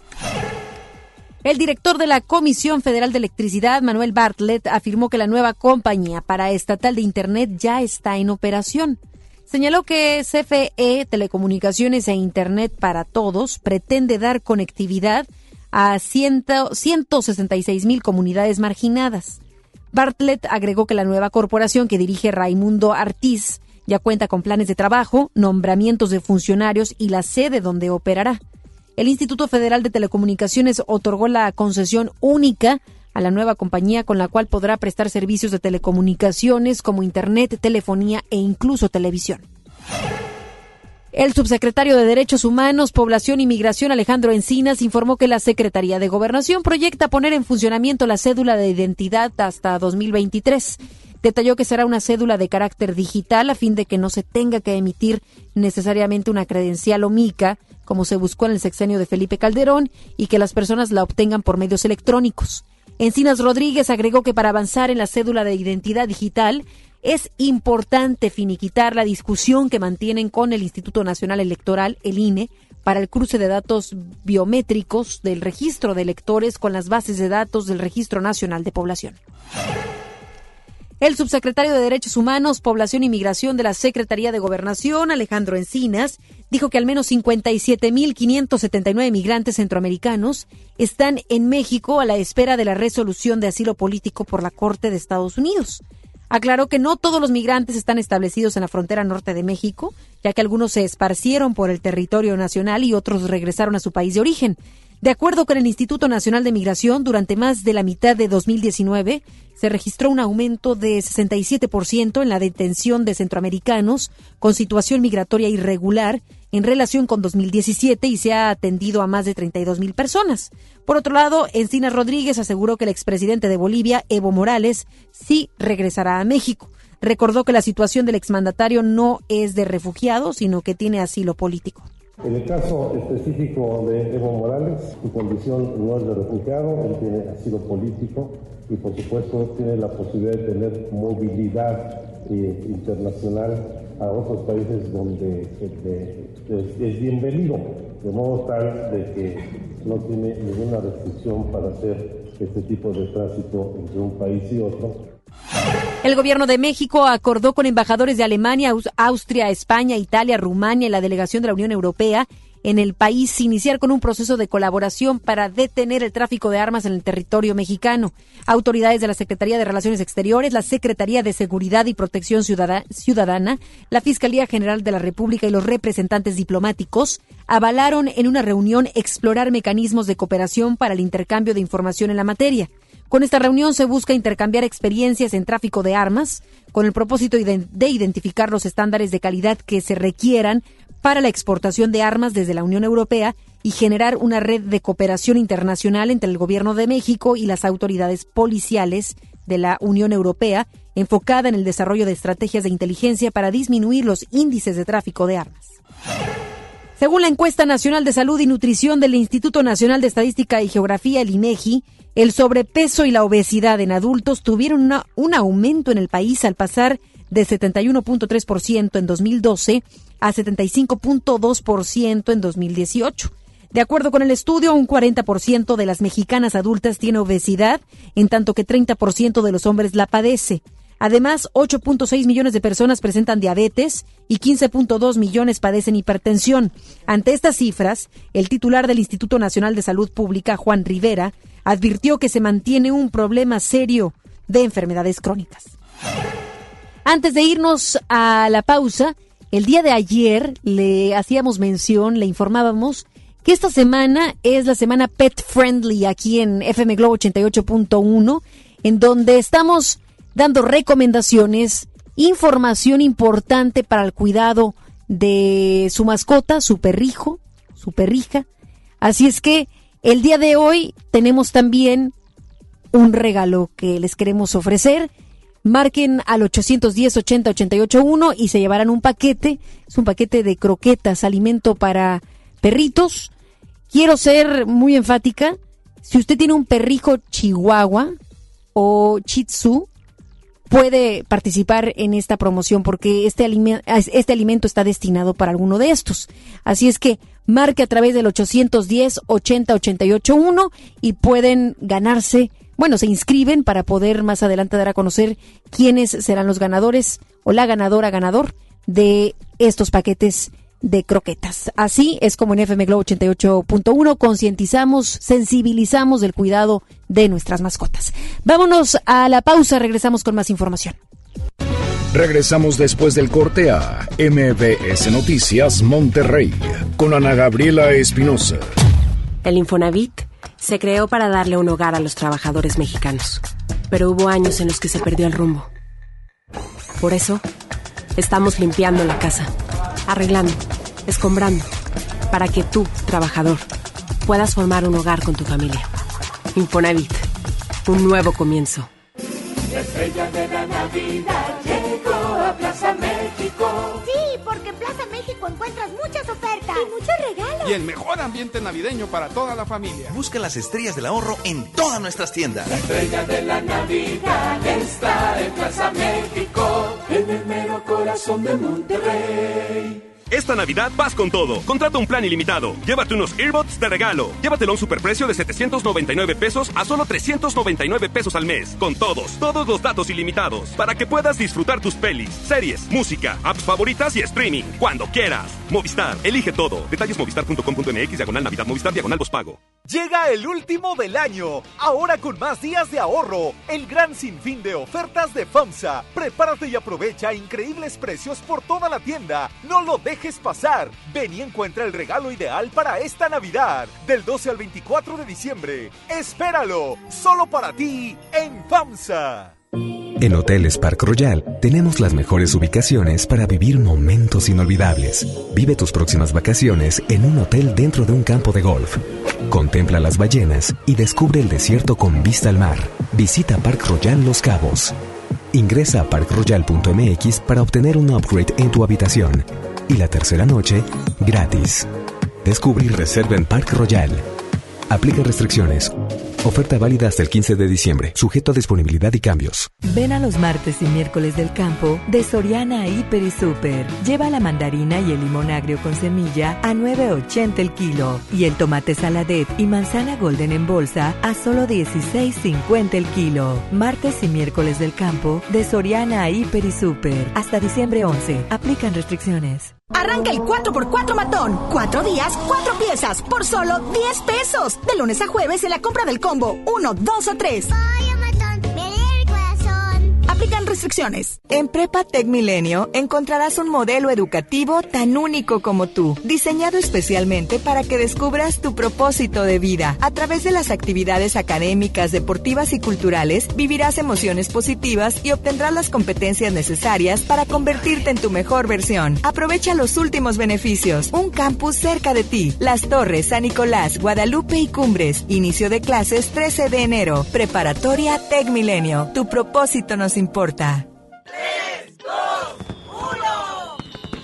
El director de la Comisión Federal de Electricidad, Manuel Bartlett, afirmó que la nueva compañía paraestatal de Internet ya está en operación. Señaló que CFE, Telecomunicaciones e Internet para Todos, pretende dar conectividad a 166 mil comunidades marginadas. Bartlett agregó que la nueva corporación que dirige Raimundo Artiz ya cuenta con planes de trabajo, nombramientos de funcionarios y la sede donde operará. El Instituto Federal de Telecomunicaciones otorgó la concesión única a la nueva compañía con la cual podrá prestar servicios de telecomunicaciones como Internet, telefonía e incluso televisión. El subsecretario de Derechos Humanos, Población y Migración, Alejandro Encinas, informó que la Secretaría de Gobernación proyecta poner en funcionamiento la cédula de identidad hasta 2023. Detalló que será una cédula de carácter digital a fin de que no se tenga que emitir necesariamente una credencial o mica, como se buscó en el sexenio de Felipe Calderón, y que las personas la obtengan por medios electrónicos. Encinas Rodríguez agregó que para avanzar en la cédula de identidad digital es importante finiquitar la discusión que mantienen con el Instituto Nacional Electoral, el INE, para el cruce de datos biométricos del registro de electores con las bases de datos del Registro Nacional de Población. El subsecretario de Derechos Humanos, Población y Migración de la Secretaría de Gobernación, Alejandro Encinas, dijo que al menos 57.579 migrantes centroamericanos están en México a la espera de la resolución de asilo político por la Corte de Estados Unidos aclaró que no todos los migrantes están establecidos en la frontera norte de México, ya que algunos se esparcieron por el territorio nacional y otros regresaron a su país de origen. De acuerdo con el Instituto Nacional de Migración, durante más de la mitad de 2019 se registró un aumento de 67% en la detención de centroamericanos con situación migratoria irregular en relación con 2017 y se ha atendido a más de 32 mil personas. Por otro lado, Encinas Rodríguez aseguró que el expresidente de Bolivia, Evo Morales, sí regresará a México. Recordó que la situación del exmandatario no es de refugiado, sino que tiene asilo político. En el caso específico de Evo Morales, su condición no es de refugiado, él tiene asilo político y por supuesto tiene la posibilidad de tener movilidad eh, internacional a otros países donde es, bienvenido, de modo tal de que no tiene ninguna restricción para hacer este tipo de tránsito entre un país y otro. El gobierno de México acordó con embajadores de Alemania, Austria, España, Italia, Rumania y la delegación de la Unión Europea en el país iniciar con un proceso de colaboración para detener el tráfico de armas en el territorio mexicano. Autoridades de la Secretaría de Relaciones Exteriores, la Secretaría de Seguridad y Protección Ciudadana, la Fiscalía General de la República y los representantes diplomáticos avalaron en una reunión explorar mecanismos de cooperación para el intercambio de información en la materia. Con esta reunión se busca intercambiar experiencias en tráfico de armas, con el propósito de identificar los estándares de calidad que se requieran para la exportación de armas desde la Unión Europea y generar una red de cooperación internacional entre el Gobierno de México y las autoridades policiales de la Unión Europea enfocada en el desarrollo de estrategias de inteligencia para disminuir los índices de tráfico de armas. Según la encuesta nacional de salud y nutrición del Instituto Nacional de Estadística y Geografía, el INEGI, el sobrepeso y la obesidad en adultos tuvieron un aumento en el país al pasar de 71.3% en 2012 a 75.2% en 2018. De acuerdo con el estudio, un 40% de las mexicanas adultas tiene obesidad, en tanto que 30% de los hombres la padece. Además, 8.6 millones de personas presentan diabetes y 15.2 millones padecen hipertensión. Ante estas cifras, el titular del Instituto Nacional de Salud Pública, Juan Rivera, advirtió que se mantiene un problema serio de enfermedades crónicas. Antes de irnos a la pausa, el día de ayer le hacíamos mención, le informábamos que esta semana es la semana Pet Friendly aquí en FM Globo 88.1, en donde estamos dando recomendaciones, información importante para el cuidado de su mascota, su perrijo, su perrija. Así es que el día de hoy tenemos también un regalo que les queremos ofrecer. Marquen al 810 80 881 y se llevarán un paquete. Es un paquete de croquetas, alimento para perritos. Quiero ser muy enfática. Si usted tiene un perrijo chihuahua o chitsu, puede participar en esta promoción porque este, este alimento está destinado para alguno de estos. Así es que marque a través del 810 80 881 y pueden ganarse bueno, se inscriben para poder más adelante dar a conocer quiénes serán los ganadores o la ganadora ganador de estos paquetes de croquetas. Así es como en FM Globo 88.1 concientizamos, sensibilizamos del cuidado de nuestras mascotas. Vámonos a la pausa, regresamos con más información. Regresamos después del corte a MBS Noticias Monterrey con Ana Gabriela Espinosa. El Infonavit se creó para darle un hogar a los trabajadores mexicanos, pero hubo años en los que se perdió el rumbo. Por eso, estamos limpiando la casa, arreglando, escombrando, para que tú, trabajador, puedas formar un hogar con tu familia. Infonavit, un nuevo comienzo. La estrella de la Navidad llegó a Plaza México. Sí, porque en Plaza México encuentras muchas ofertas y muchos regalos. Y el mejor ambiente navideño para toda la familia. Busca las estrellas del ahorro en todas nuestras tiendas. La estrella de la Navidad está en Plaza México, en el mero corazón de Monterrey. Esta Navidad vas con todo. Contrata un plan ilimitado. Llévate unos earbuds de regalo. Llévatelo a un superprecio de 799 pesos a solo 399 pesos al mes. Con todos, todos los datos ilimitados. Para que puedas disfrutar tus pelis, series, música, apps favoritas y streaming. Cuando quieras. Movistar, elige todo. Detalles movistar.com.mx, diagonal Navidad, Movistar, diagonal pago. Llega el último del año, ahora con más días de ahorro, el gran sinfín de ofertas de FAMSA. Prepárate y aprovecha increíbles precios por toda la tienda. No lo dejes pasar. Ven y encuentra el regalo ideal para esta Navidad, del 12 al 24 de diciembre. Espéralo, solo para ti en FAMSA. En Hoteles Park Royal tenemos las mejores ubicaciones para vivir momentos inolvidables. Vive tus próximas vacaciones en un hotel dentro de un campo de golf. Contempla las ballenas y descubre el desierto con vista al mar. Visita Park Royal Los Cabos. Ingresa a parkroyal.mx para obtener un upgrade en tu habitación. Y la tercera noche, gratis. Descubre y reserva en Park Royal. Aplica restricciones. Oferta válida hasta el 15 de diciembre, sujeto a disponibilidad y cambios. Ven a los martes y miércoles del campo de Soriana Hiper y Super. Lleva la mandarina y el limón agrio con semilla a 9.80 el kilo y el tomate saladet y manzana golden en bolsa a solo 16.50 el kilo. Martes y miércoles del campo de Soriana Hiper y Super. Hasta diciembre 11. Aplican restricciones. Arranca el 4x4 matón. Cuatro días, cuatro piezas, por solo 10 pesos. De lunes a jueves en la compra del combo 1, 2 o 3. Aplican restricciones. En Prepa Tech Milenio encontrarás un modelo educativo tan único como tú, diseñado especialmente para que descubras tu propósito de vida. A través de las actividades académicas, deportivas y culturales, vivirás emociones positivas y obtendrás las competencias necesarias para convertirte en tu mejor versión. Aprovecha los últimos beneficios. Un campus cerca de ti. Las Torres, San Nicolás, Guadalupe y Cumbres. Inicio de clases 13 de enero. Preparatoria Tech Milenio. Tu propósito nos importa importa.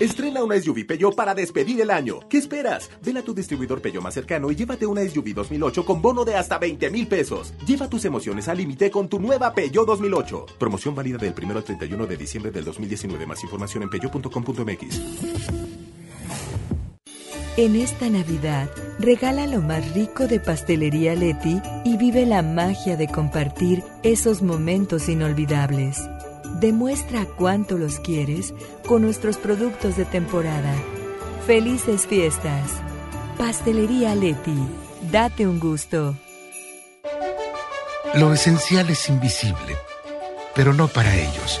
Estrena una SUV Peugeot para despedir el año. ¿Qué esperas? Ven a tu distribuidor Peugeot más cercano y llévate una SUV 2008 con bono de hasta 20 mil pesos. Lleva tus emociones al límite con tu nueva Peugeot 2008. Promoción válida del 1 al 31 de diciembre del 2019. Más información en peugeot.com.mx. En esta Navidad, regala lo más rico de Pastelería Leti y vive la magia de compartir esos momentos inolvidables. Demuestra cuánto los quieres con nuestros productos de temporada. Felices fiestas. Pastelería Leti. Date un gusto. Lo esencial es invisible, pero no para ellos.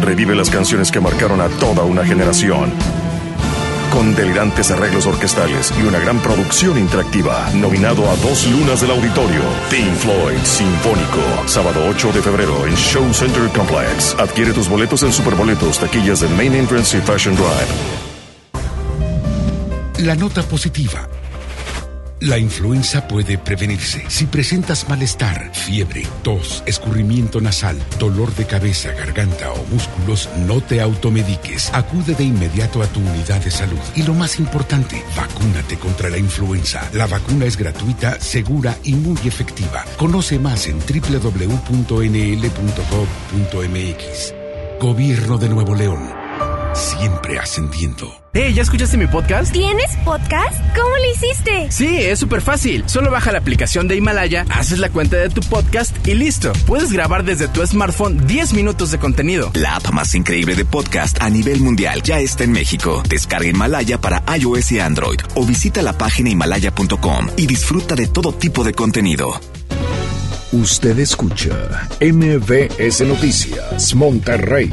Revive las canciones que marcaron a toda una generación. Con delirantes arreglos orquestales y una gran producción interactiva. Nominado a dos lunas del auditorio. Pink Floyd Sinfónico. Sábado 8 de febrero en Show Center Complex. Adquiere tus boletos en Superboletos, taquillas de Main Entrance y Fashion Drive. La nota positiva. La influenza puede prevenirse. Si presentas malestar, fiebre, tos, escurrimiento nasal, dolor de cabeza, garganta o músculos, no te automediques. Acude de inmediato a tu unidad de salud. Y lo más importante, vacúnate contra la influenza. La vacuna es gratuita, segura y muy efectiva. Conoce más en www.nl.gov.mx. Gobierno de Nuevo León. Siempre ascendiendo. Hey, ¿ya escuchaste mi podcast? ¿Tienes podcast? ¿Cómo lo hiciste? Sí, es súper fácil. Solo baja la aplicación de Himalaya, haces la cuenta de tu podcast y listo. Puedes grabar desde tu smartphone 10 minutos de contenido. La app más increíble de podcast a nivel mundial ya está en México. Descarga Himalaya para iOS y Android o visita la página himalaya.com y disfruta de todo tipo de contenido. Usted escucha MBS Noticias Monterrey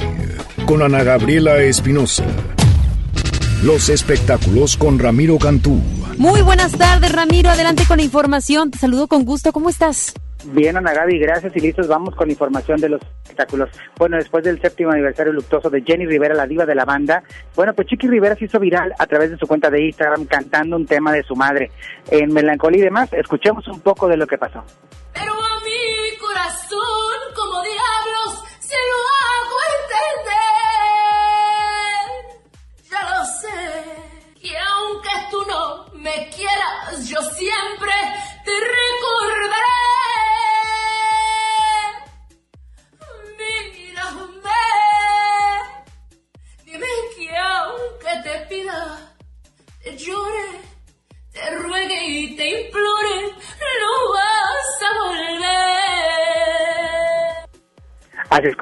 con Ana Gabriela Espinosa. Los espectáculos con Ramiro Cantú. Muy buenas tardes, Ramiro. Adelante con la información. Te saludo con gusto. ¿Cómo estás? Bien, Ana Gaby, gracias y listos. Vamos con la información de los espectáculos. Bueno, después del séptimo aniversario luctuoso de Jenny Rivera, la diva de la banda, bueno, pues Chiqui Rivera se hizo viral a través de su cuenta de Instagram cantando un tema de su madre. En Melancolía y demás, escuchemos un poco de lo que pasó. Pero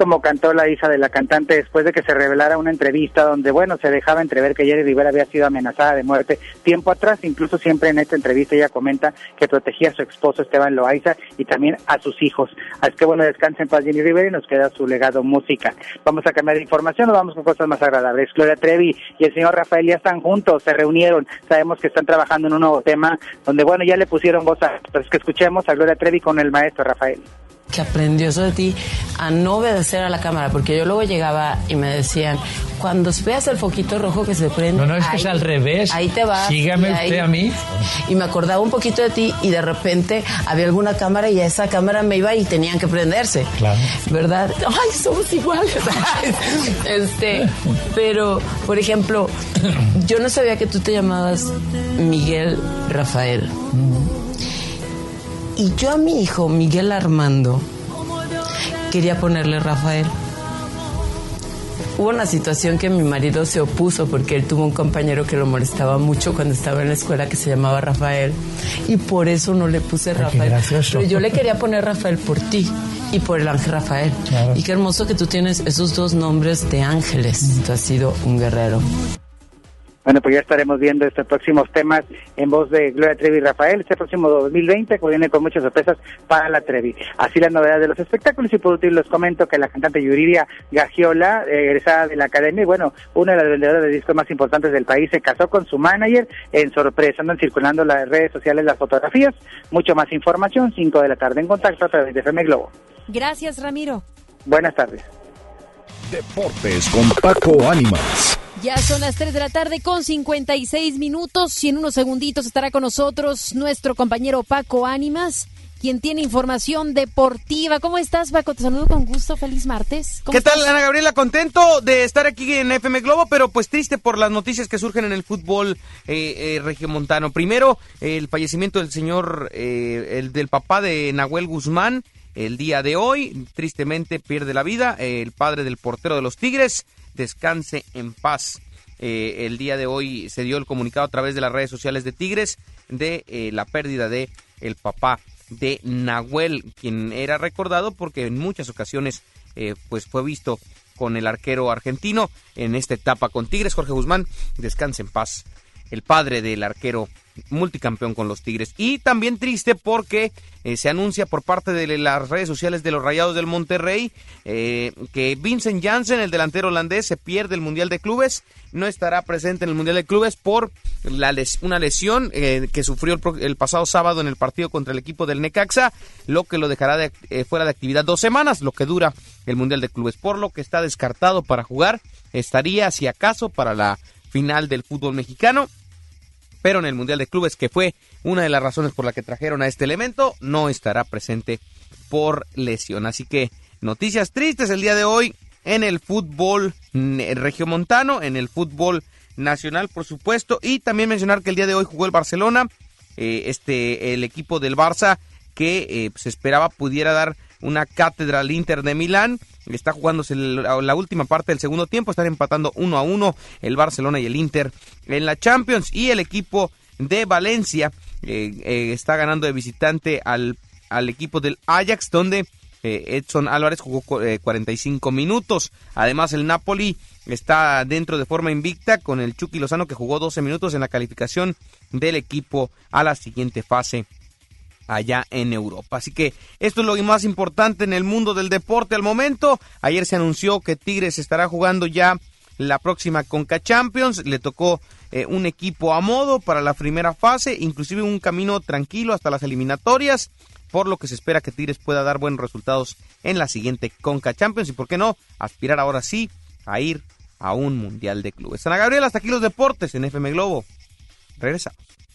como cantó la hija de la cantante después de que se revelara una entrevista donde, bueno, se dejaba entrever que Jenny Rivera había sido amenazada de muerte tiempo atrás. Incluso siempre en esta entrevista ella comenta que protegía a su esposo Esteban Loaiza y también a sus hijos. Así que, bueno, descansen en paz Jenny Rivera y nos queda su legado música. Vamos a cambiar de información o vamos con cosas más agradables. Gloria Trevi y el señor Rafael ya están juntos, se reunieron. Sabemos que están trabajando en un nuevo tema donde, bueno, ya le pusieron voz a... Pues que escuchemos a Gloria Trevi con el maestro Rafael que aprendió eso de ti a no obedecer a la cámara, porque yo luego llegaba y me decían, cuando veas el foquito rojo que se prende. No, no, es que ahí- es al revés. Ahí te vas. Sígame ahí- usted a mí. Y me acordaba un poquito de ti y de repente había alguna cámara y a esa cámara me iba y tenían que prenderse. Claro. ¿Verdad? Ay, somos iguales. este, pero, por ejemplo, yo no sabía que tú te llamabas Miguel Rafael. Y yo a mi hijo, Miguel Armando, quería ponerle Rafael. Hubo una situación que mi marido se opuso porque él tuvo un compañero que lo molestaba mucho cuando estaba en la escuela que se llamaba Rafael y por eso no le puse Rafael. Pero yo le quería poner Rafael por ti y por el ángel Rafael. Y qué hermoso que tú tienes esos dos nombres de ángeles. Tú has sido un guerrero. Bueno, pues ya estaremos viendo estos próximos temas en voz de Gloria Trevi y Rafael este próximo 2020, que viene con muchas sorpresas para la Trevi. Así las novedades de los espectáculos y por último les comento que la cantante Yuridia Gagiola, eh, egresada de la academia y bueno, una de las vendedoras de discos más importantes del país, se casó con su manager en sorpresa. Andan circulando en las redes sociales las fotografías. Mucho más información, 5 de la tarde en contacto a través de FM Globo. Gracias, Ramiro. Buenas tardes. Deportes con Paco Ánimas. Ya son las 3 de la tarde con 56 minutos y en unos segunditos estará con nosotros nuestro compañero Paco Ánimas, quien tiene información deportiva. ¿Cómo estás, Paco? Te saludo con gusto. Feliz martes. ¿Cómo ¿Qué tal? Ana Gabriela? Contento de estar aquí en FM Globo, pero pues triste por las noticias que surgen en el fútbol eh, eh, regiomontano. Primero, eh, el fallecimiento del señor, eh, el del papá de Nahuel Guzmán, el día de hoy. Tristemente pierde la vida el padre del portero de los Tigres. Descanse en paz. Eh, el día de hoy se dio el comunicado a través de las redes sociales de Tigres de eh, la pérdida de el papá de Nahuel, quien era recordado porque en muchas ocasiones eh, pues fue visto con el arquero argentino en esta etapa con Tigres. Jorge Guzmán, descanse en paz. El padre del arquero multicampeón con los Tigres. Y también triste porque eh, se anuncia por parte de las redes sociales de los Rayados del Monterrey eh, que Vincent Janssen, el delantero holandés, se pierde el Mundial de Clubes. No estará presente en el Mundial de Clubes por la les- una lesión eh, que sufrió el, el pasado sábado en el partido contra el equipo del Necaxa, lo que lo dejará de- fuera de actividad dos semanas, lo que dura el Mundial de Clubes, por lo que está descartado para jugar. Estaría, si acaso, para la final del fútbol mexicano pero en el Mundial de Clubes, que fue una de las razones por la que trajeron a este elemento, no estará presente por lesión. Así que noticias tristes el día de hoy en el fútbol regiomontano, en el fútbol nacional, por supuesto, y también mencionar que el día de hoy jugó el Barcelona, eh, este el equipo del Barça que eh, se esperaba pudiera dar una cátedra al Inter de Milán. Está jugándose la, última parte del segundo tiempo. Están empatando uno a uno el Barcelona y el Inter en la Champions. Y el equipo de Valencia eh, eh, está ganando de visitante al, al equipo del Ajax, donde eh, Edson Álvarez jugó cu- eh, 45 minutos. Además, el Napoli está dentro de forma invicta con el Chucky Lozano, que jugó 12 minutos en la calificación del equipo a la siguiente fase allá en Europa. Así que esto es lo más importante en el mundo del deporte al momento. Ayer se anunció que Tigres estará jugando ya la próxima Conca Champions. Le tocó eh, un equipo a modo para la primera fase, inclusive un camino tranquilo hasta las eliminatorias, por lo que se espera que Tigres pueda dar buenos resultados en la siguiente Conca Champions y, por qué no, aspirar ahora sí a ir a un Mundial de Clubes. Ana Gabriela, hasta aquí los deportes en FM Globo. Regresa.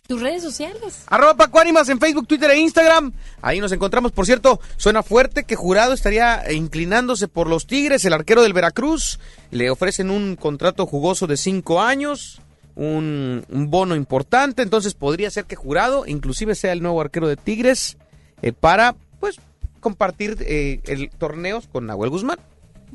Tus redes sociales. Arroba Paco Ánimas en Facebook, Twitter e Instagram. Ahí nos encontramos. Por cierto, suena fuerte que Jurado estaría inclinándose por los Tigres, el arquero del Veracruz. Le ofrecen un contrato jugoso de cinco años, un, un bono importante. Entonces podría ser que Jurado inclusive sea el nuevo arquero de Tigres eh, para, pues, compartir eh, el torneos con Nahuel Guzmán.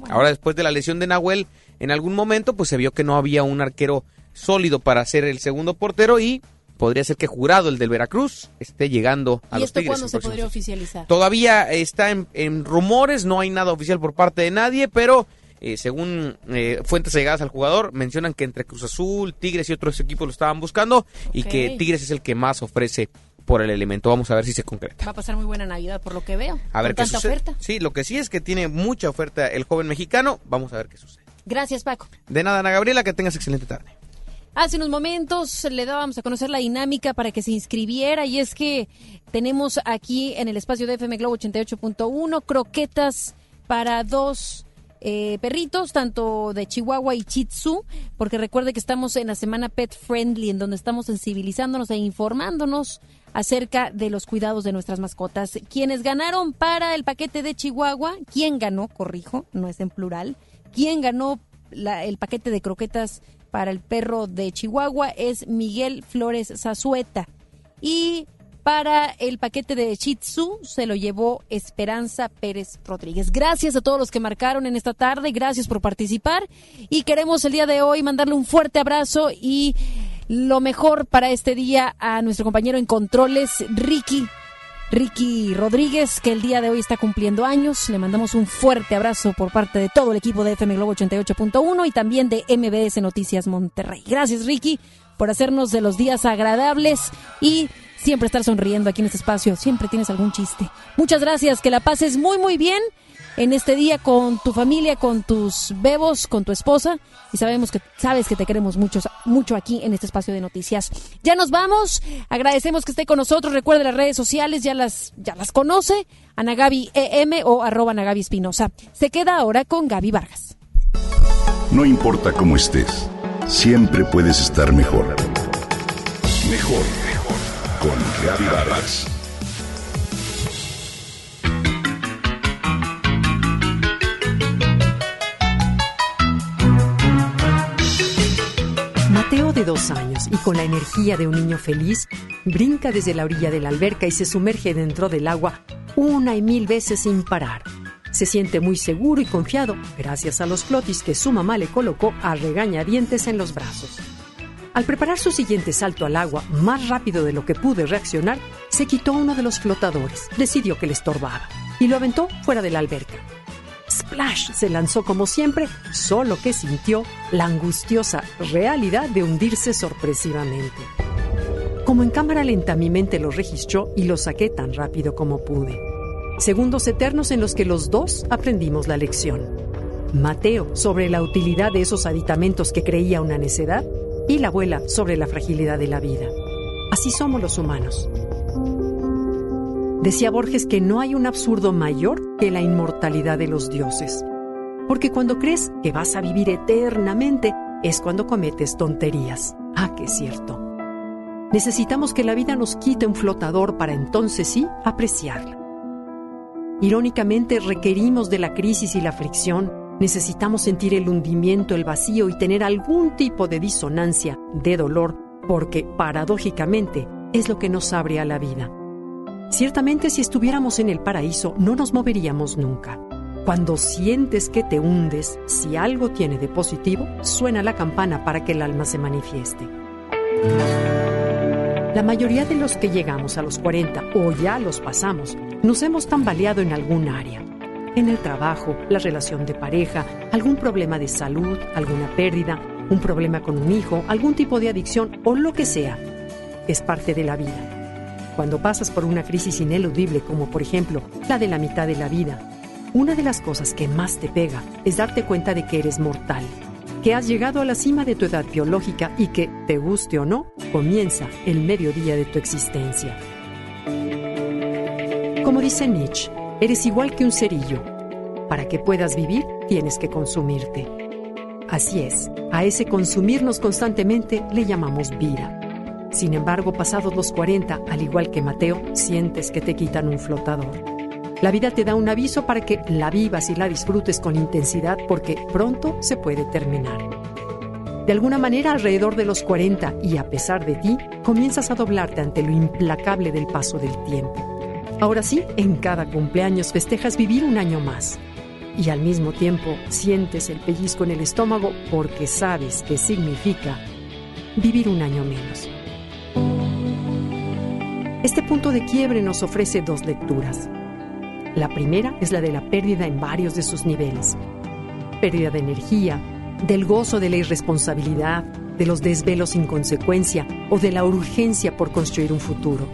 Ahora, después de la lesión de Nahuel, en algún momento, pues se vio que no había un arquero sólido para ser el segundo portero y podría ser que Jurado, el del Veracruz, esté llegando a ¿Y los esto Tigres. cuándo en se próximos podría oficializar? Todavía está en, en rumores, no hay nada oficial por parte de nadie, pero eh, según eh, fuentes llegadas al jugador, mencionan que entre Cruz Azul, Tigres y otros equipos lo estaban buscando y que Tigres es el que más ofrece por el elemento. Vamos a ver si se concreta. Va a pasar muy buena Navidad por lo que veo. A ver qué tanta sucede. oferta. Sí, lo que sí es que tiene mucha oferta el joven mexicano. Vamos a ver qué sucede. Gracias, Paco. De nada, Ana Gabriela, que tengas excelente tarde. Hace unos momentos le dábamos a conocer la dinámica para que se inscribiera y es que tenemos aquí en el espacio de FM Globo 88.1 croquetas para dos eh, perritos, tanto de Chihuahua y Chitsu, porque recuerde que estamos en la semana Pet Friendly, en donde estamos sensibilizándonos e informándonos acerca de los cuidados de nuestras mascotas. Quienes ganaron para el paquete de Chihuahua, ¿quién ganó? Corrijo, no es en plural. ¿Quién ganó la- el paquete de croquetas para el perro de Chihuahua? Es Miguel Flores Zazueta. Y para el paquete de Shih Tzu se lo llevó Esperanza Pérez Rodríguez. Gracias a todos los que marcaron en esta tarde, gracias por participar y queremos el día de hoy mandarle un fuerte abrazo y lo mejor para este día a nuestro compañero en controles, Ricky. Ricky Rodríguez, que el día de hoy está cumpliendo años. Le mandamos un fuerte abrazo por parte de todo el equipo de FM Globo 88.1 y también de MBS Noticias Monterrey. Gracias, Ricky, por hacernos de los días agradables y siempre estar sonriendo aquí en este espacio. Siempre tienes algún chiste. Muchas gracias, que la pases muy, muy bien en este día con tu familia, con tus bebos, con tu esposa y sabemos que sabes que te queremos mucho, mucho aquí en este espacio de noticias. Ya nos vamos, agradecemos que esté con nosotros, recuerde las redes sociales, ya las, ya las conoce, Ana Gaby EM o arroba Ana Gaby Espinosa. Se queda ahora con Gaby Vargas. No importa cómo estés, siempre puedes estar mejor. Mejor, mejor. Con Gaby Vargas. Dos años y con la energía de un niño feliz, brinca desde la orilla de la alberca y se sumerge dentro del agua una y mil veces sin parar. Se siente muy seguro y confiado gracias a los flotis que su mamá le colocó a regañadientes en los brazos. Al preparar su siguiente salto al agua, más rápido de lo que pude reaccionar, se quitó uno de los flotadores, decidió que le estorbaba y lo aventó fuera de la alberca. Splash se lanzó como siempre, solo que sintió la angustiosa realidad de hundirse sorpresivamente. Como en cámara lenta mi mente lo registró y lo saqué tan rápido como pude. Segundos eternos en los que los dos aprendimos la lección. Mateo sobre la utilidad de esos aditamentos que creía una necedad y la abuela sobre la fragilidad de la vida. Así somos los humanos. Decía Borges que no hay un absurdo mayor que la inmortalidad de los dioses. Porque cuando crees que vas a vivir eternamente es cuando cometes tonterías. Ah, que es cierto. Necesitamos que la vida nos quite un flotador para entonces sí apreciarla. Irónicamente requerimos de la crisis y la fricción, necesitamos sentir el hundimiento, el vacío y tener algún tipo de disonancia, de dolor, porque paradójicamente es lo que nos abre a la vida. Ciertamente si estuviéramos en el paraíso no nos moveríamos nunca. Cuando sientes que te hundes, si algo tiene de positivo, suena la campana para que el alma se manifieste. La mayoría de los que llegamos a los 40 o ya los pasamos, nos hemos tambaleado en algún área. En el trabajo, la relación de pareja, algún problema de salud, alguna pérdida, un problema con un hijo, algún tipo de adicción o lo que sea. Es parte de la vida. Cuando pasas por una crisis ineludible como por ejemplo la de la mitad de la vida, una de las cosas que más te pega es darte cuenta de que eres mortal, que has llegado a la cima de tu edad biológica y que, te guste o no, comienza el mediodía de tu existencia. Como dice Nietzsche, eres igual que un cerillo. Para que puedas vivir, tienes que consumirte. Así es, a ese consumirnos constantemente le llamamos vida. Sin embargo, pasados los 40, al igual que Mateo, sientes que te quitan un flotador. La vida te da un aviso para que la vivas y la disfrutes con intensidad porque pronto se puede terminar. De alguna manera, alrededor de los 40 y a pesar de ti, comienzas a doblarte ante lo implacable del paso del tiempo. Ahora sí, en cada cumpleaños festejas vivir un año más. Y al mismo tiempo sientes el pellizco en el estómago porque sabes que significa vivir un año menos. Este punto de quiebre nos ofrece dos lecturas. La primera es la de la pérdida en varios de sus niveles. Pérdida de energía, del gozo de la irresponsabilidad, de los desvelos sin consecuencia o de la urgencia por construir un futuro.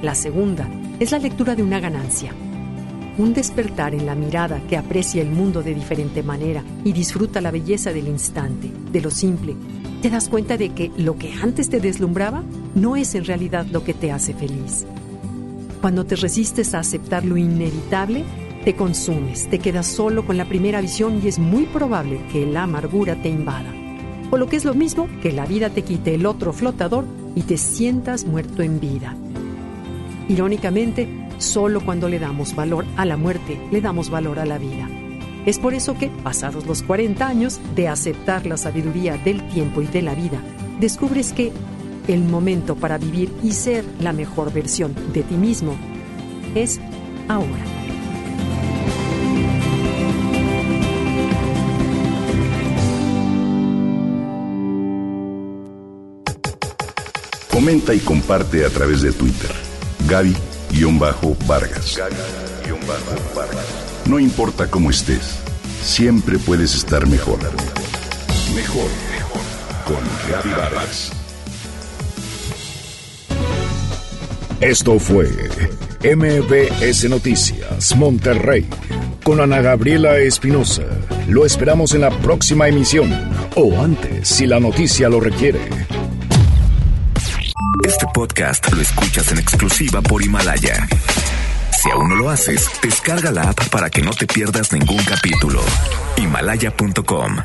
La segunda es la lectura de una ganancia. Un despertar en la mirada que aprecia el mundo de diferente manera y disfruta la belleza del instante, de lo simple. Te das cuenta de que lo que antes te deslumbraba no es en realidad lo que te hace feliz. Cuando te resistes a aceptar lo inevitable, Te consumes, te quedas solo con la primera visión y es muy probable que la amargura te invada. O lo que es lo mismo, que la vida te quite el otro flotador y te sientas muerto en vida. Irónicamente, solo cuando le damos valor a la muerte, le damos valor a la vida. Es por eso que, pasados los 40 años de aceptar la sabiduría del tiempo y de la vida, descubres que el momento para vivir y ser la mejor versión de ti mismo es ahora. Comenta y comparte a través de Twitter. Gaby-Vargas. Gaby-Vargas. No importa cómo estés, siempre puedes estar mejor. Mejor, mejor. Con Gaby Vargas. Esto fue MBS Noticias Monterrey con Ana Gabriela Espinosa. Lo esperamos en la próxima emisión o antes si la noticia lo requiere. Este podcast lo escuchas en exclusiva por Himalaya. Si aún no lo haces, descarga la app para que no te pierdas ningún capítulo. Himalaya.com